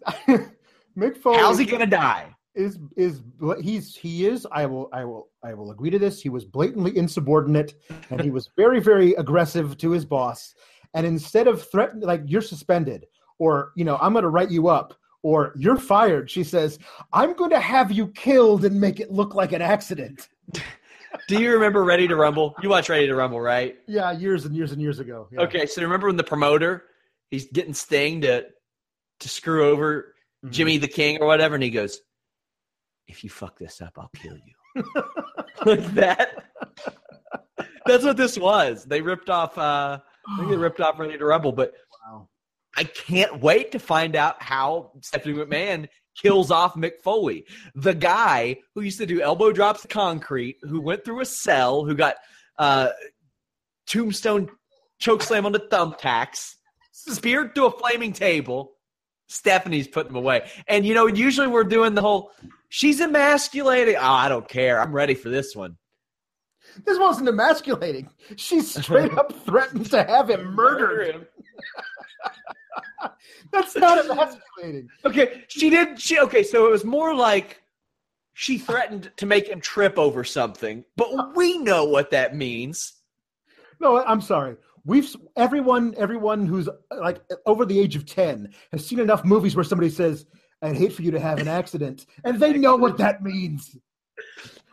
Mick Foley. How's he gonna die? is is he's he is I will I will I will agree to this. He was blatantly insubordinate and he was very very aggressive to his boss. And instead of threatening like you're suspended or you know I'm going to write you up or you're fired, she says I'm going to have you killed and make it look like an accident. Do you remember Ready to Rumble? You watch Ready to Rumble, right? Yeah, years and years and years ago. Yeah. Okay, so remember when the promoter he's getting Sting to to screw over Mhm. Jimmy the King or whatever, and he goes, "If you fuck this up, I'll kill you." like that. That's what this was. They ripped off. uh I think they ripped off Ready to Rumble, but Wow. I can't wait to find out how Stephanie McMahon kills off Mick Foley, the guy who used to do elbow drops to concrete, who went through a cell, who got uh, tombstone choke slam on the thumbtacks, speared through a flaming table. Stephanie's putting him away. And, you know, usually we're doing the whole, she's emasculating. Oh, I don't care. I'm ready for this one. This wasn't emasculating. She straight up threatened to have him murdered. him. That's not emasculating. Okay, she did. She okay. So it was more like she threatened to make him trip over something, but we know what that means. No, I'm sorry. We've everyone everyone who's like over the age of 10 has seen enough movies where somebody says, "I'd hate for you to have an accident." And they know what that means.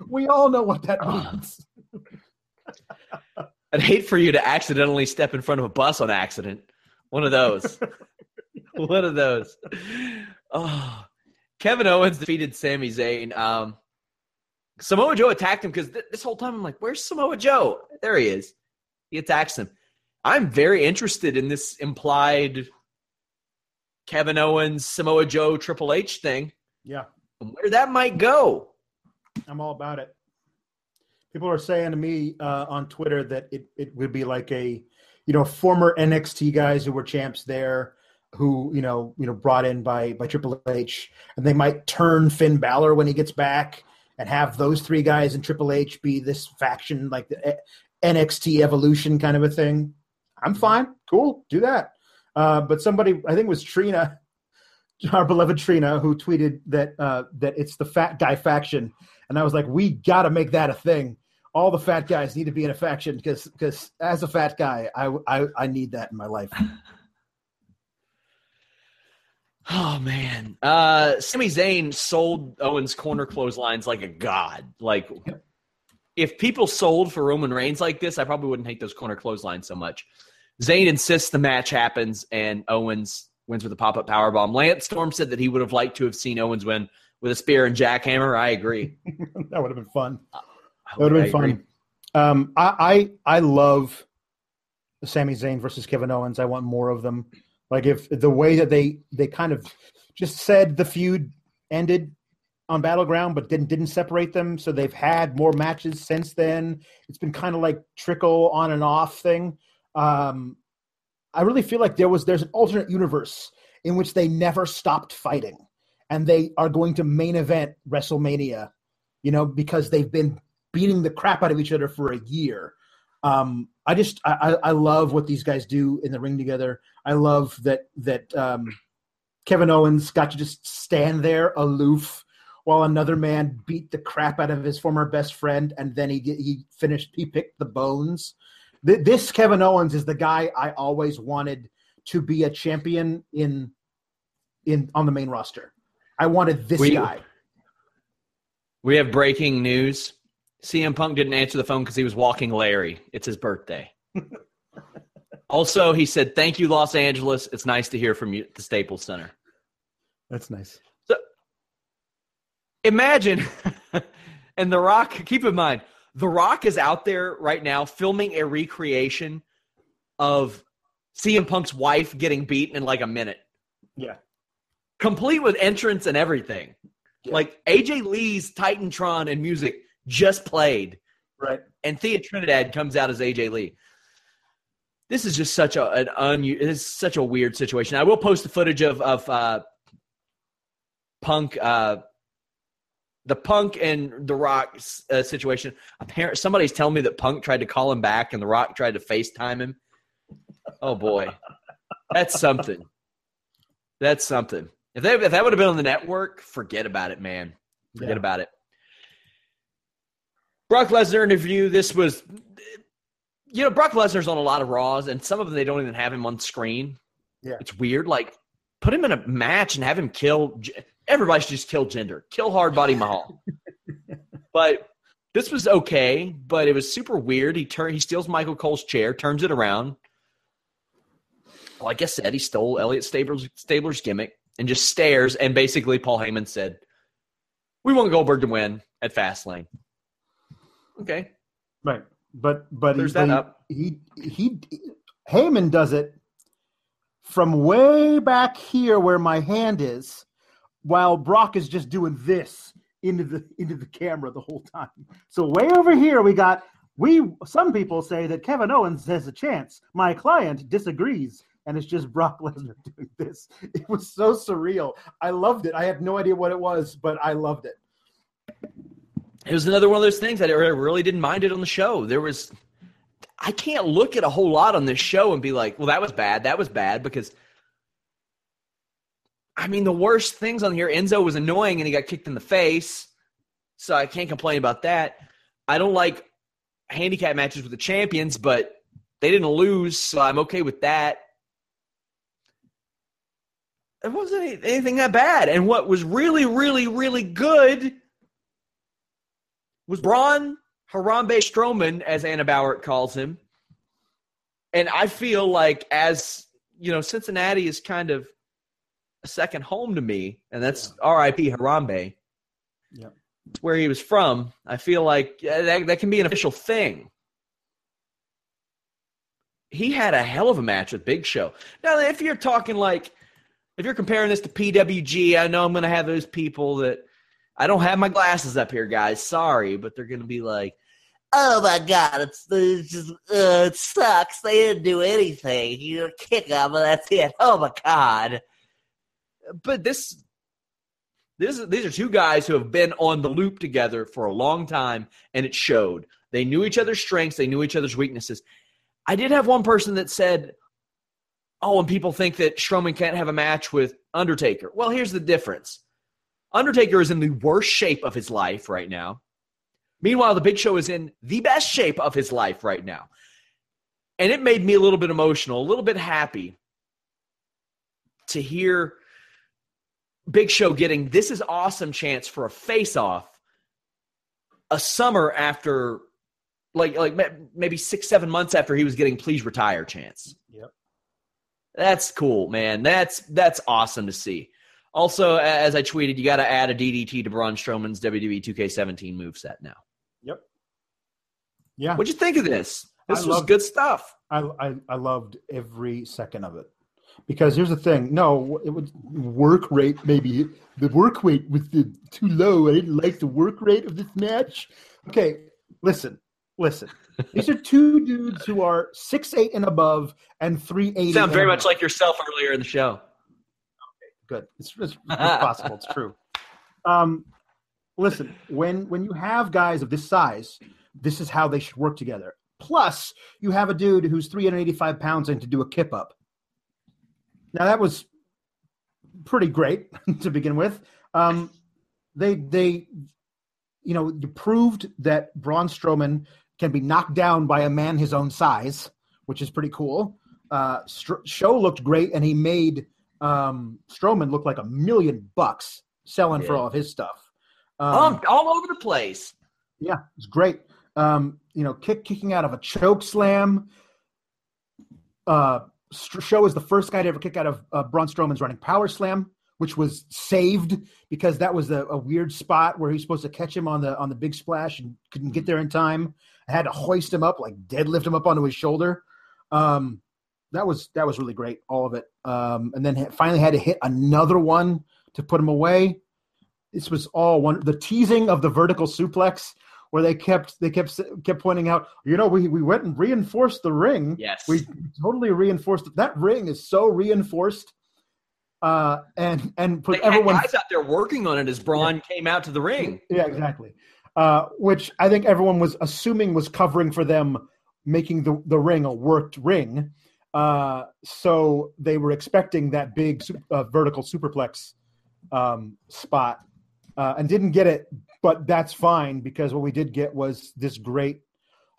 We all know what that means. I'd hate for you to accidentally step in front of a bus on accident. One of those. One of those. Oh, Kevin Owens defeated Sami Zayn. Um, Samoa Joe attacked him because th- this whole time I'm like, where's Samoa Joe? There he is. He attacks him. I'm very interested in this implied Kevin Owens, Samoa Joe, Triple H thing. Yeah, Where that might go. I'm all about it. People are saying to me uh, on Twitter that it, it would be like a, you know, former NXT guys who were champs there, who you know, you know, brought in by by Triple H, and they might turn Finn Balor when he gets back, and have those three guys and Triple H be this faction like the NXT Evolution kind of a thing. I'm fine, cool, do that. Uh, but somebody, I think it was Trina, our beloved Trina, who tweeted that uh, that it's the fat guy faction, and I was like, we got to make that a thing. All the fat guys need to be in a faction because because as a fat guy, I, I I need that in my life. Oh man. Uh Sami Zayn sold Owens corner clotheslines like a god. Like if people sold for Roman Reigns like this, I probably wouldn't hate those corner clotheslines so much. Zayn insists the match happens and Owens wins with a pop-up powerbomb. Lance Storm said that he would have liked to have seen Owens win with a spear and jackhammer. I agree. that would have been fun. I That would have been fun. Um, I, I I love Sami Zayn versus Kevin Owens. I want more of them. Like if the way that they they kind of just said the feud ended on Battleground, but didn't didn't separate them. So they've had more matches since then. It's been kind of like trickle on and off thing. Um, I really feel like there was there's an alternate universe in which they never stopped fighting, and they are going to main event WrestleMania. You know, because they've been beating the crap out of each other for a year. Um, I just I, I love what these guys do in the ring together. I love that that um, Kevin Owens got to just stand there aloof while another man beat the crap out of his former best friend, and then he he finished he picked the bones. Th- This Kevin Owens is the guy I always wanted to be a champion in in on the main roster. I wanted this We- guy. We have breaking news. CM Punk didn't answer the phone because he was walking Larry. It's his birthday. also, he said, Thank you, Los Angeles. It's nice to hear from you at the Staples Center. That's nice. So, Imagine, and The Rock, keep in mind, The Rock is out there right now filming a recreation of CM Punk's wife getting beaten in like a minute, Yeah. complete with entrance and everything. Yeah. Like AJ Lee's Titantron and music just played. Right. and Thea Trinidad comes out as AJ Lee. This is just such a an un. This is such a weird situation. I will post the footage of of uh, Punk, uh, the Punk and the Rock uh, situation. Apparently, somebody's telling me that Punk tried to call him back and the Rock tried to FaceTime him. Oh boy, that's something. That's something. If they if that would have been on the network, forget about it, man. Forget Yeah. about it. Brock Lesnar interview. This was, you know, Brock Lesnar's on a lot of Raws, and some of them they don't even have him on screen. Yeah. it's weird. Like, put him in a match and have him kill. J- Everybody should just kill Jinder, kill Hard Body Mahal. but this was okay, but it was super weird. He turn he steals Michael Cole's chair, turns it around. Like I said, he stole Elliot Stabler's, Stabler's gimmick and just stares. And basically, Paul Heyman said, "We want Goldberg to win at Fastlane." Okay, Right. But but he, that he, up. he he Heyman does it from way back here where my hand is, while Brock is just doing this into the into the camera the whole time. So way over here we got we some people say that Kevin Owens has a chance. My client disagrees. And it's just Brock Lesnar doing this. It was so surreal. I loved it. I have no idea what it was, but I loved it. it was another one of those things that I really didn't mind it on the show. There was, I can't look at a whole lot on this show and be like, "Well, that was bad. That was bad," because. I mean, the worst things on here. Enzo was annoying and he got kicked in the face, so I can't complain about that. I don't like handicap matches with the champions, but they didn't lose, so I'm okay with that. It wasn't anything that bad. And what was really, really, really good was Braun Harambe Strowman, as Anna Bauer calls him. And I feel like, as you know, Cincinnati is kind of a second home to me, and that's R.I.P. Harambe. Yep. where he was from, I feel like that, that can be an official thing. He had a hell of a match with Big Show. Now, if you're talking like, if you're comparing this to PWG, I know I'm going to have those people that I don't have my glasses up here, guys. Sorry, but they're going to be like, oh my god, it's, it's just uh, it sucks. They didn't do anything. You kick them, and that's it. Oh my god. But this, this, these are two guys who have been on the loop together for a long time, and it showed. They knew each other's strengths. They knew each other's weaknesses. I did have one person that said, "Oh, and people think that Strowman can't have a match with Undertaker." Well, here's the difference. Undertaker is in the worst shape of his life right now. Meanwhile, the Big Show is in the best shape of his life right now. And it made me a little bit emotional, a little bit happy to hear Big Show getting this is awesome chance for a face off a summer after like like maybe 6 7 months after he was getting please retire chance. Yep. That's cool, man. That's that's awesome to see. Also, as I tweeted, you got to add a DDT to Braun Strowman's WWE 2K17 moveset now. Yep. Yeah. What'd you think of this? This I was loved- good stuff. I, I I loved every second of it because here's the thing. No, it was work rate. Maybe the work rate was the, too low. I didn't like the work rate of this match. Okay, listen, listen. These are two dudes who are six eight and above and three eighty. Sound very much like yourself earlier in the show. Okay, good. It's, it's, it's possible. It's true. Um, listen, when when you have guys of this size, this is how they should work together. Plus, you have a dude who's 385 pounds and to do a kip up. Now that was pretty great to begin with. Um, they they you know you proved that Braun Strowman can be knocked down by a man his own size, which is pretty cool. Uh, Str- Show looked great, and he made um, Strowman look like a million bucks selling for all of his stuff. Um, Um, all over the place. yeah, it's great. Um, you know, kick kicking out of a choke slam. Uh, Show is the first guy to ever kick out of uh, Braun Strowman's running power slam, which was saved because that was a, a weird spot where he's supposed to catch him on the on the big splash and couldn't get there in time. I had to hoist him up, like deadlift him up onto his shoulder. Um, that was that was really great, all of it. Um, and then finally had to hit another one to put him away. This was all one. The teasing of the vertical suplex, where they kept they kept kept pointing out, you know, we we went and reinforced the ring. Yes. we totally reinforced that ring is so reinforced. Uh, and and They put had everyone guys out there working on it as Braun came out to the ring. yeah, exactly. Uh, which I think everyone was assuming was covering for them making the, the ring a worked ring. Uh, so they were expecting that big uh, vertical superplex um, spot uh, and didn't get it. But that's fine because what we did get was this great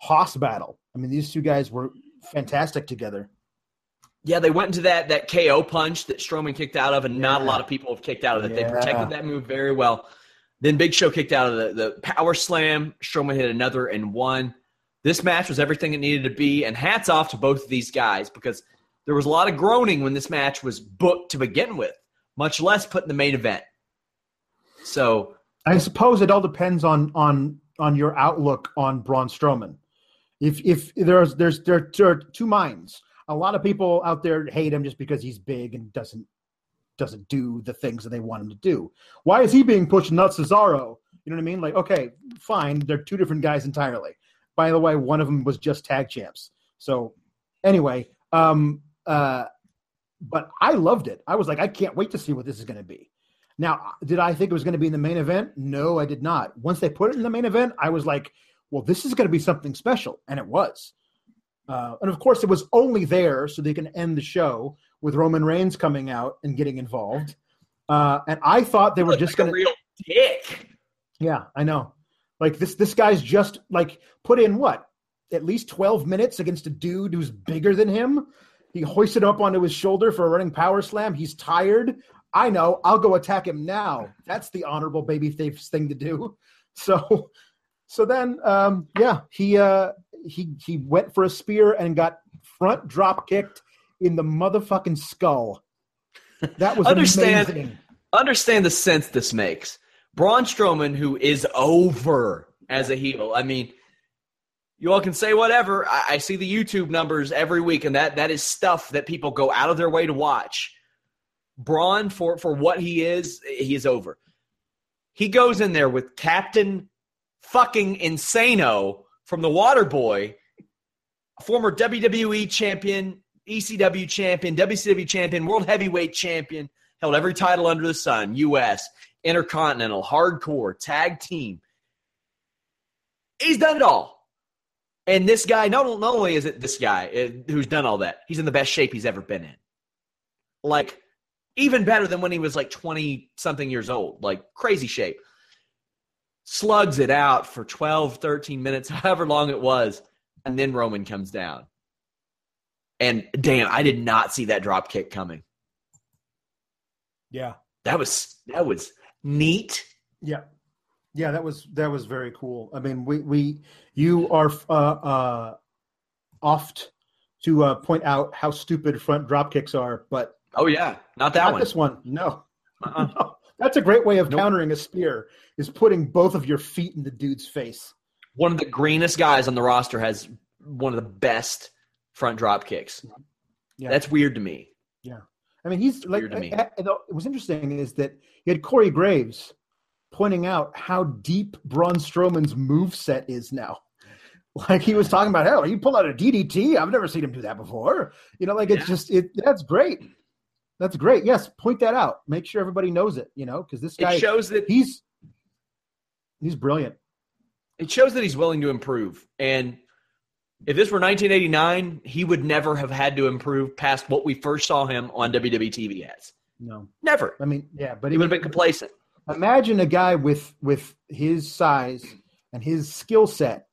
Hoss battle. I mean, these two guys were fantastic together. Yeah, they went into that that KO punch that Strowman kicked out of, and not a lot of people have kicked out of it. They protected that move very well. Then Big Show kicked out of the, the power slam. Strowman hit another and won. This match was everything it needed to be, and hats off to both of these guys because there was a lot of groaning when this match was booked to begin with, much less put in the main event. So I suppose it all depends on on on your outlook on Braun Strowman. If if there's there's there, there are two minds. A lot of people out there hate him just because he's big and doesn't doesn't do the things that they want him to do. Why is he being pushed not Cesaro? You know what I mean? Like, okay, fine, they're two different guys entirely. By the way, one of them was just tag champs. So anyway, um uh but I loved it. I was like, I can't wait to see what this is to be. Now, did I think it was going to be in the main event? No, I did not. Once they put it in the main event, I was like, well, this is going to be something special. And it was. Uh, and of course, it was only there so they can end the show with Roman Reigns coming out and getting involved. Uh, and I thought they were just like going to. real dick. Yeah, I know. Like this, this guy's just like put in what at least twelve minutes against a dude who's bigger than him. He hoisted up onto his shoulder for a running power slam. He's tired. I know. I'll go attack him now. That's the honorable babyface thing to do. So, so then, um, yeah, he uh, he he went for a spear and got front drop kicked in the motherfucking skull. That was Understand- amazing. Understand the sense this makes. Braun Strowman, who is over as a heel. I mean, you all can say whatever. I, I see the YouTube numbers every week, and that that is stuff that people go out of their way to watch. Braun, for for what he is, he is over. He goes in there with Captain fucking Insano from the Water Boy, former WWE champion, ECW champion, WCW champion, World Heavyweight champion, held every title under the sun, US, Intercontinental, Hardcore, Tag Team. He's done it all. And this guy, not, not only is it this guy uh, who's done all that, he's in the best shape he's ever been in. Like, even better than when he was like 20 something years old, like crazy shape. Slugs it out for 12, 13 minutes, however long it was. And then Roman comes down. And damn, I did not see that drop kick coming. Yeah. That was that was neat. Yeah. Yeah, that was that was very cool. I mean, we we you are uh, uh, oft to uh, point out how stupid front drop kicks are, but Oh yeah, not that not one. this one. No. Uh-uh. no. That's a great way of Nope. countering a spear is putting both of your feet in the dude's face. One of the greenest guys on the roster has one of the best front drop kicks. Yeah. That's weird to me. Yeah. I mean, he's like, Weird to me. it was interesting is that you had Corey Graves pointing out how deep Braun Strowman's move set is now. Like he was talking about, hell, he pulled out a DDT. I've never seen him do that before. You know, like it's Yeah. just it. That's great. That's great. Yes, point that out. Make sure everybody knows it. You know, because this guy, It shows that he's he's brilliant. it shows that he's willing to improve. And if this were 1989, he would never have had to improve past what we first saw him on WWE TV as. No, Never. I mean, yeah, but He would have been complacent. imagine a guy with with his size and his skill set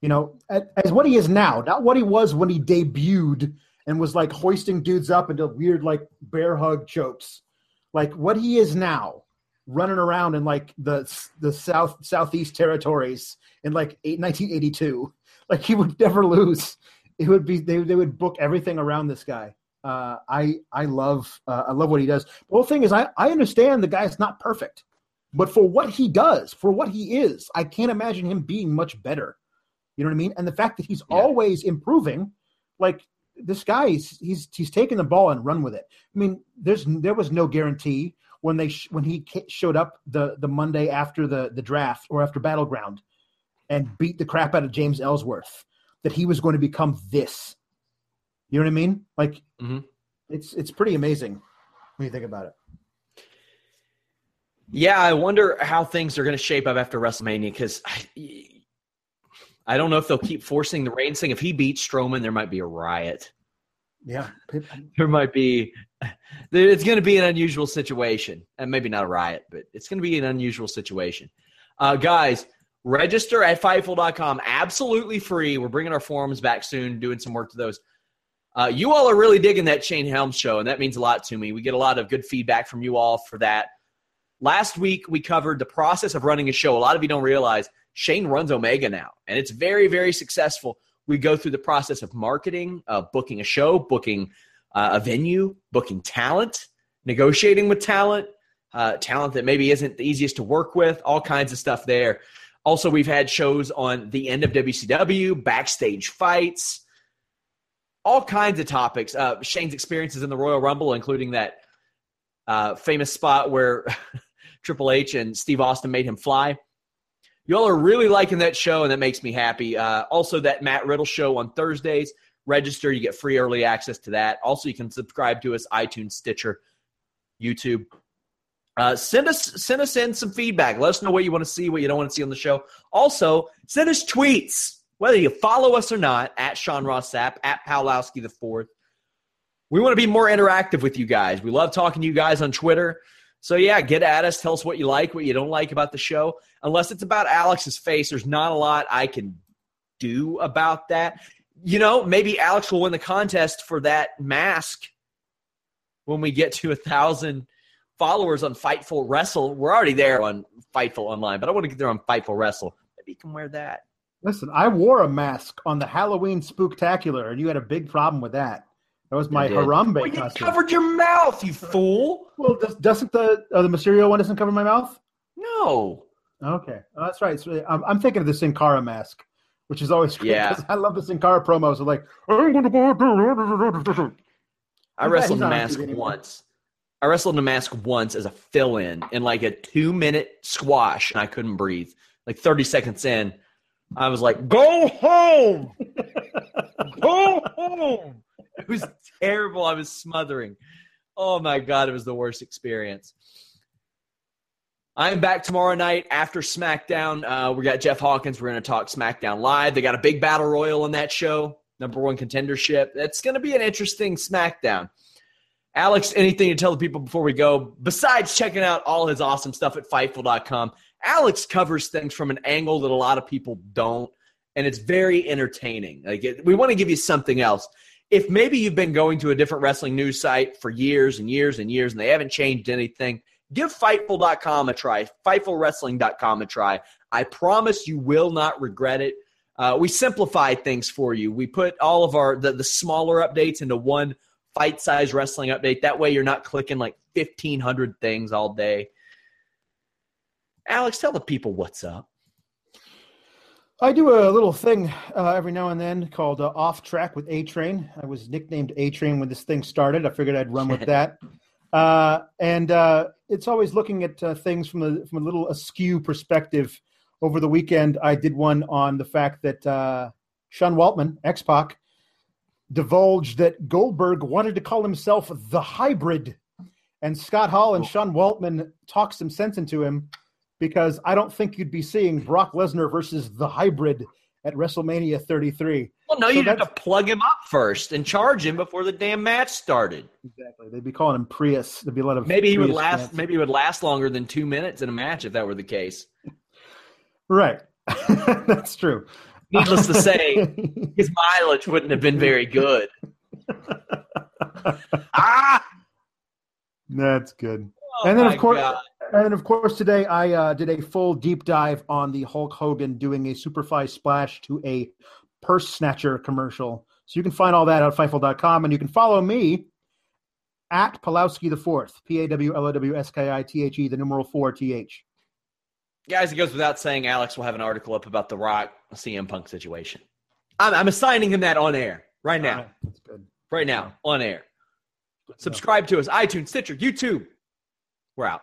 you know as what he is now not what he was when he debuted and was like hoisting dudes up into weird like bear hug chokes like what he is now running around in like the the south southeast territories in like eight, 1982 like he would never lose it would be they, they would book everything around this guy uh, I I love uh, I love what he does. The whole thing is I I understand the guy's not perfect, but for what he does, for what he is, I can't imagine him being much better. You know what I mean? And the fact that he's Yeah. always improving, like this guy, he's he's he's taken the ball and run with it. I mean, there's there was no guarantee when they sh- when he ca- showed up the the Monday after the the draft or after battleground and beat the crap out of James Ellsworth that he was going to become this. You know what I mean? Like Mhm. it's it's pretty amazing when you think about it. Yeah, I wonder how things are going to shape up after WrestleMania because I, don't know if they'll keep forcing the Reigns thing. If he beats Strowman, there might be a riot. Yeah. There might be. It's going to be an unusual situation, and maybe not a riot, but it's going to be an unusual situation. Uh, guys, register at Fightful.com, absolutely free. We're bringing our forums back soon, doing some work to those. Uh, you all are really digging that Shane Helms show, and that means a lot to me. We get a lot of good feedback from you all for that. Last week, we covered the process of running a show. A lot of you don't realize Shane runs Omega now, and it's very, very successful. We go through the process of marketing, booking a show, booking uh, a venue, booking talent, negotiating with talent, uh, talent that maybe isn't the easiest to work with, all kinds of stuff there. Also, we've had shows on the end of WCW, backstage fights, all kinds of topics. Uh, Shane's experiences in the Royal Rumble, including that uh, famous spot where Triple H and Steve Austin made him fly. Y'all are really liking that show, and that makes me happy. Uh, also, that Matt Riddle show on Thursdays. Register, you get free early access to that. Also, you can subscribe to us iTunes, Stitcher, YouTube. Uh, send us send us in some feedback. Let us know what you want to see, what you don't want to see on the show. Also, send us tweets, whether you follow us or not, at Sean Ross at Pawlowski the Fourth. We want to be more interactive with you guys. We love talking to you guys on Twitter. So yeah, get at us. Tell us what you like, what you don't like about the show. Unless it's about Alex's face, there's not a lot I can do about that. You know, maybe Alex will win the contest for that mask when we get to a thousand followers on Fightful Wrestle. We're already there on Fightful Online, but I want to get there on Fightful Wrestle. Maybe you can wear that. Listen, I wore a mask on the Halloween Spooktacular, and you had a big problem with that. That was my I. Harambe Well, you costume. covered your mouth, you fool. well, does, doesn't the uh, the Mysterio one doesn't cover my mouth? No. Okay, oh, that's right. So I'm, I'm thinking of the Sin Cara mask, which is always great. Yeah. 'cause I love the Sin Cara promos. Of like, I'm going to go. I wrestled not the on mask once. I wrestled the mask once as a fill in in like a two minute squash, and I couldn't breathe. Like 30 seconds in, I was like, go home! go home! It was terrible. I was smothering. Oh my God, it was the worst experience. I'm back tomorrow night after SmackDown. Uh, we got Jeff Hawkins. We're going to talk SmackDown Live. They got a big battle royal in that show, number one contendership. That's going to be an interesting SmackDown. Alex, anything to tell the people before we go, besides checking out all his awesome stuff at Fightful.com? Alex covers things from an angle that a lot of people don't, and it's very entertaining. Like it, we want to give you something else. If maybe you've been going to a different wrestling news site for years and years and years, and they haven't changed anything, give Fightful.com a try. FightfulWrestling.com a try. I promise you will not regret it. Uh, we simplify things for you. We put all of our the, the smaller updates into one fight size wrestling update. That way, you're not clicking like 1,500 things all day. Alex, tell the people what's up. I do a little thing uh, every now and then called uh, Off Track with A Train. I was nicknamed A Train when this thing started. I figured I'd run with that. Uh, and uh, it's always looking at uh, things from a, from a little askew perspective. Over the weekend, I did one on the fact that uh, Sean Waltman, X Pac, divulged that Goldberg wanted to call himself the hybrid. And Scott Hall and Sean Waltman talked some sense into him because I don't think you'd be seeing Brock Lesnar versus the hybrid at WrestleMania 33. Well, no, So you'd have to plug him up first and charge him before the damn match started. Exactly. They'd be calling him Prius. There'd be a lot of Maybe he would last. fans. Maybe he would last longer than two minutes in a match if that were the case. Right. That's true. Needless to say, his mileage wouldn't have been very good. ah! That's good. Oh and then of course, God. And of course, today I uh, did a full deep dive on the Hulk Hogan doing a Superfly splash to a purse snatcher commercial. So you can find all that at Fightful.com, and you can follow me at Pawlowski the Fourth, P A W L O W S K I T H E, the numeral four T H. guys, it goes without saying. Alex will have an article up about the Rock CM Punk situation. I'm, I'm assigning him that on air right now. That's good. Right now, on air. Subscribe to us, iTunes, Stitcher, YouTube. We're out.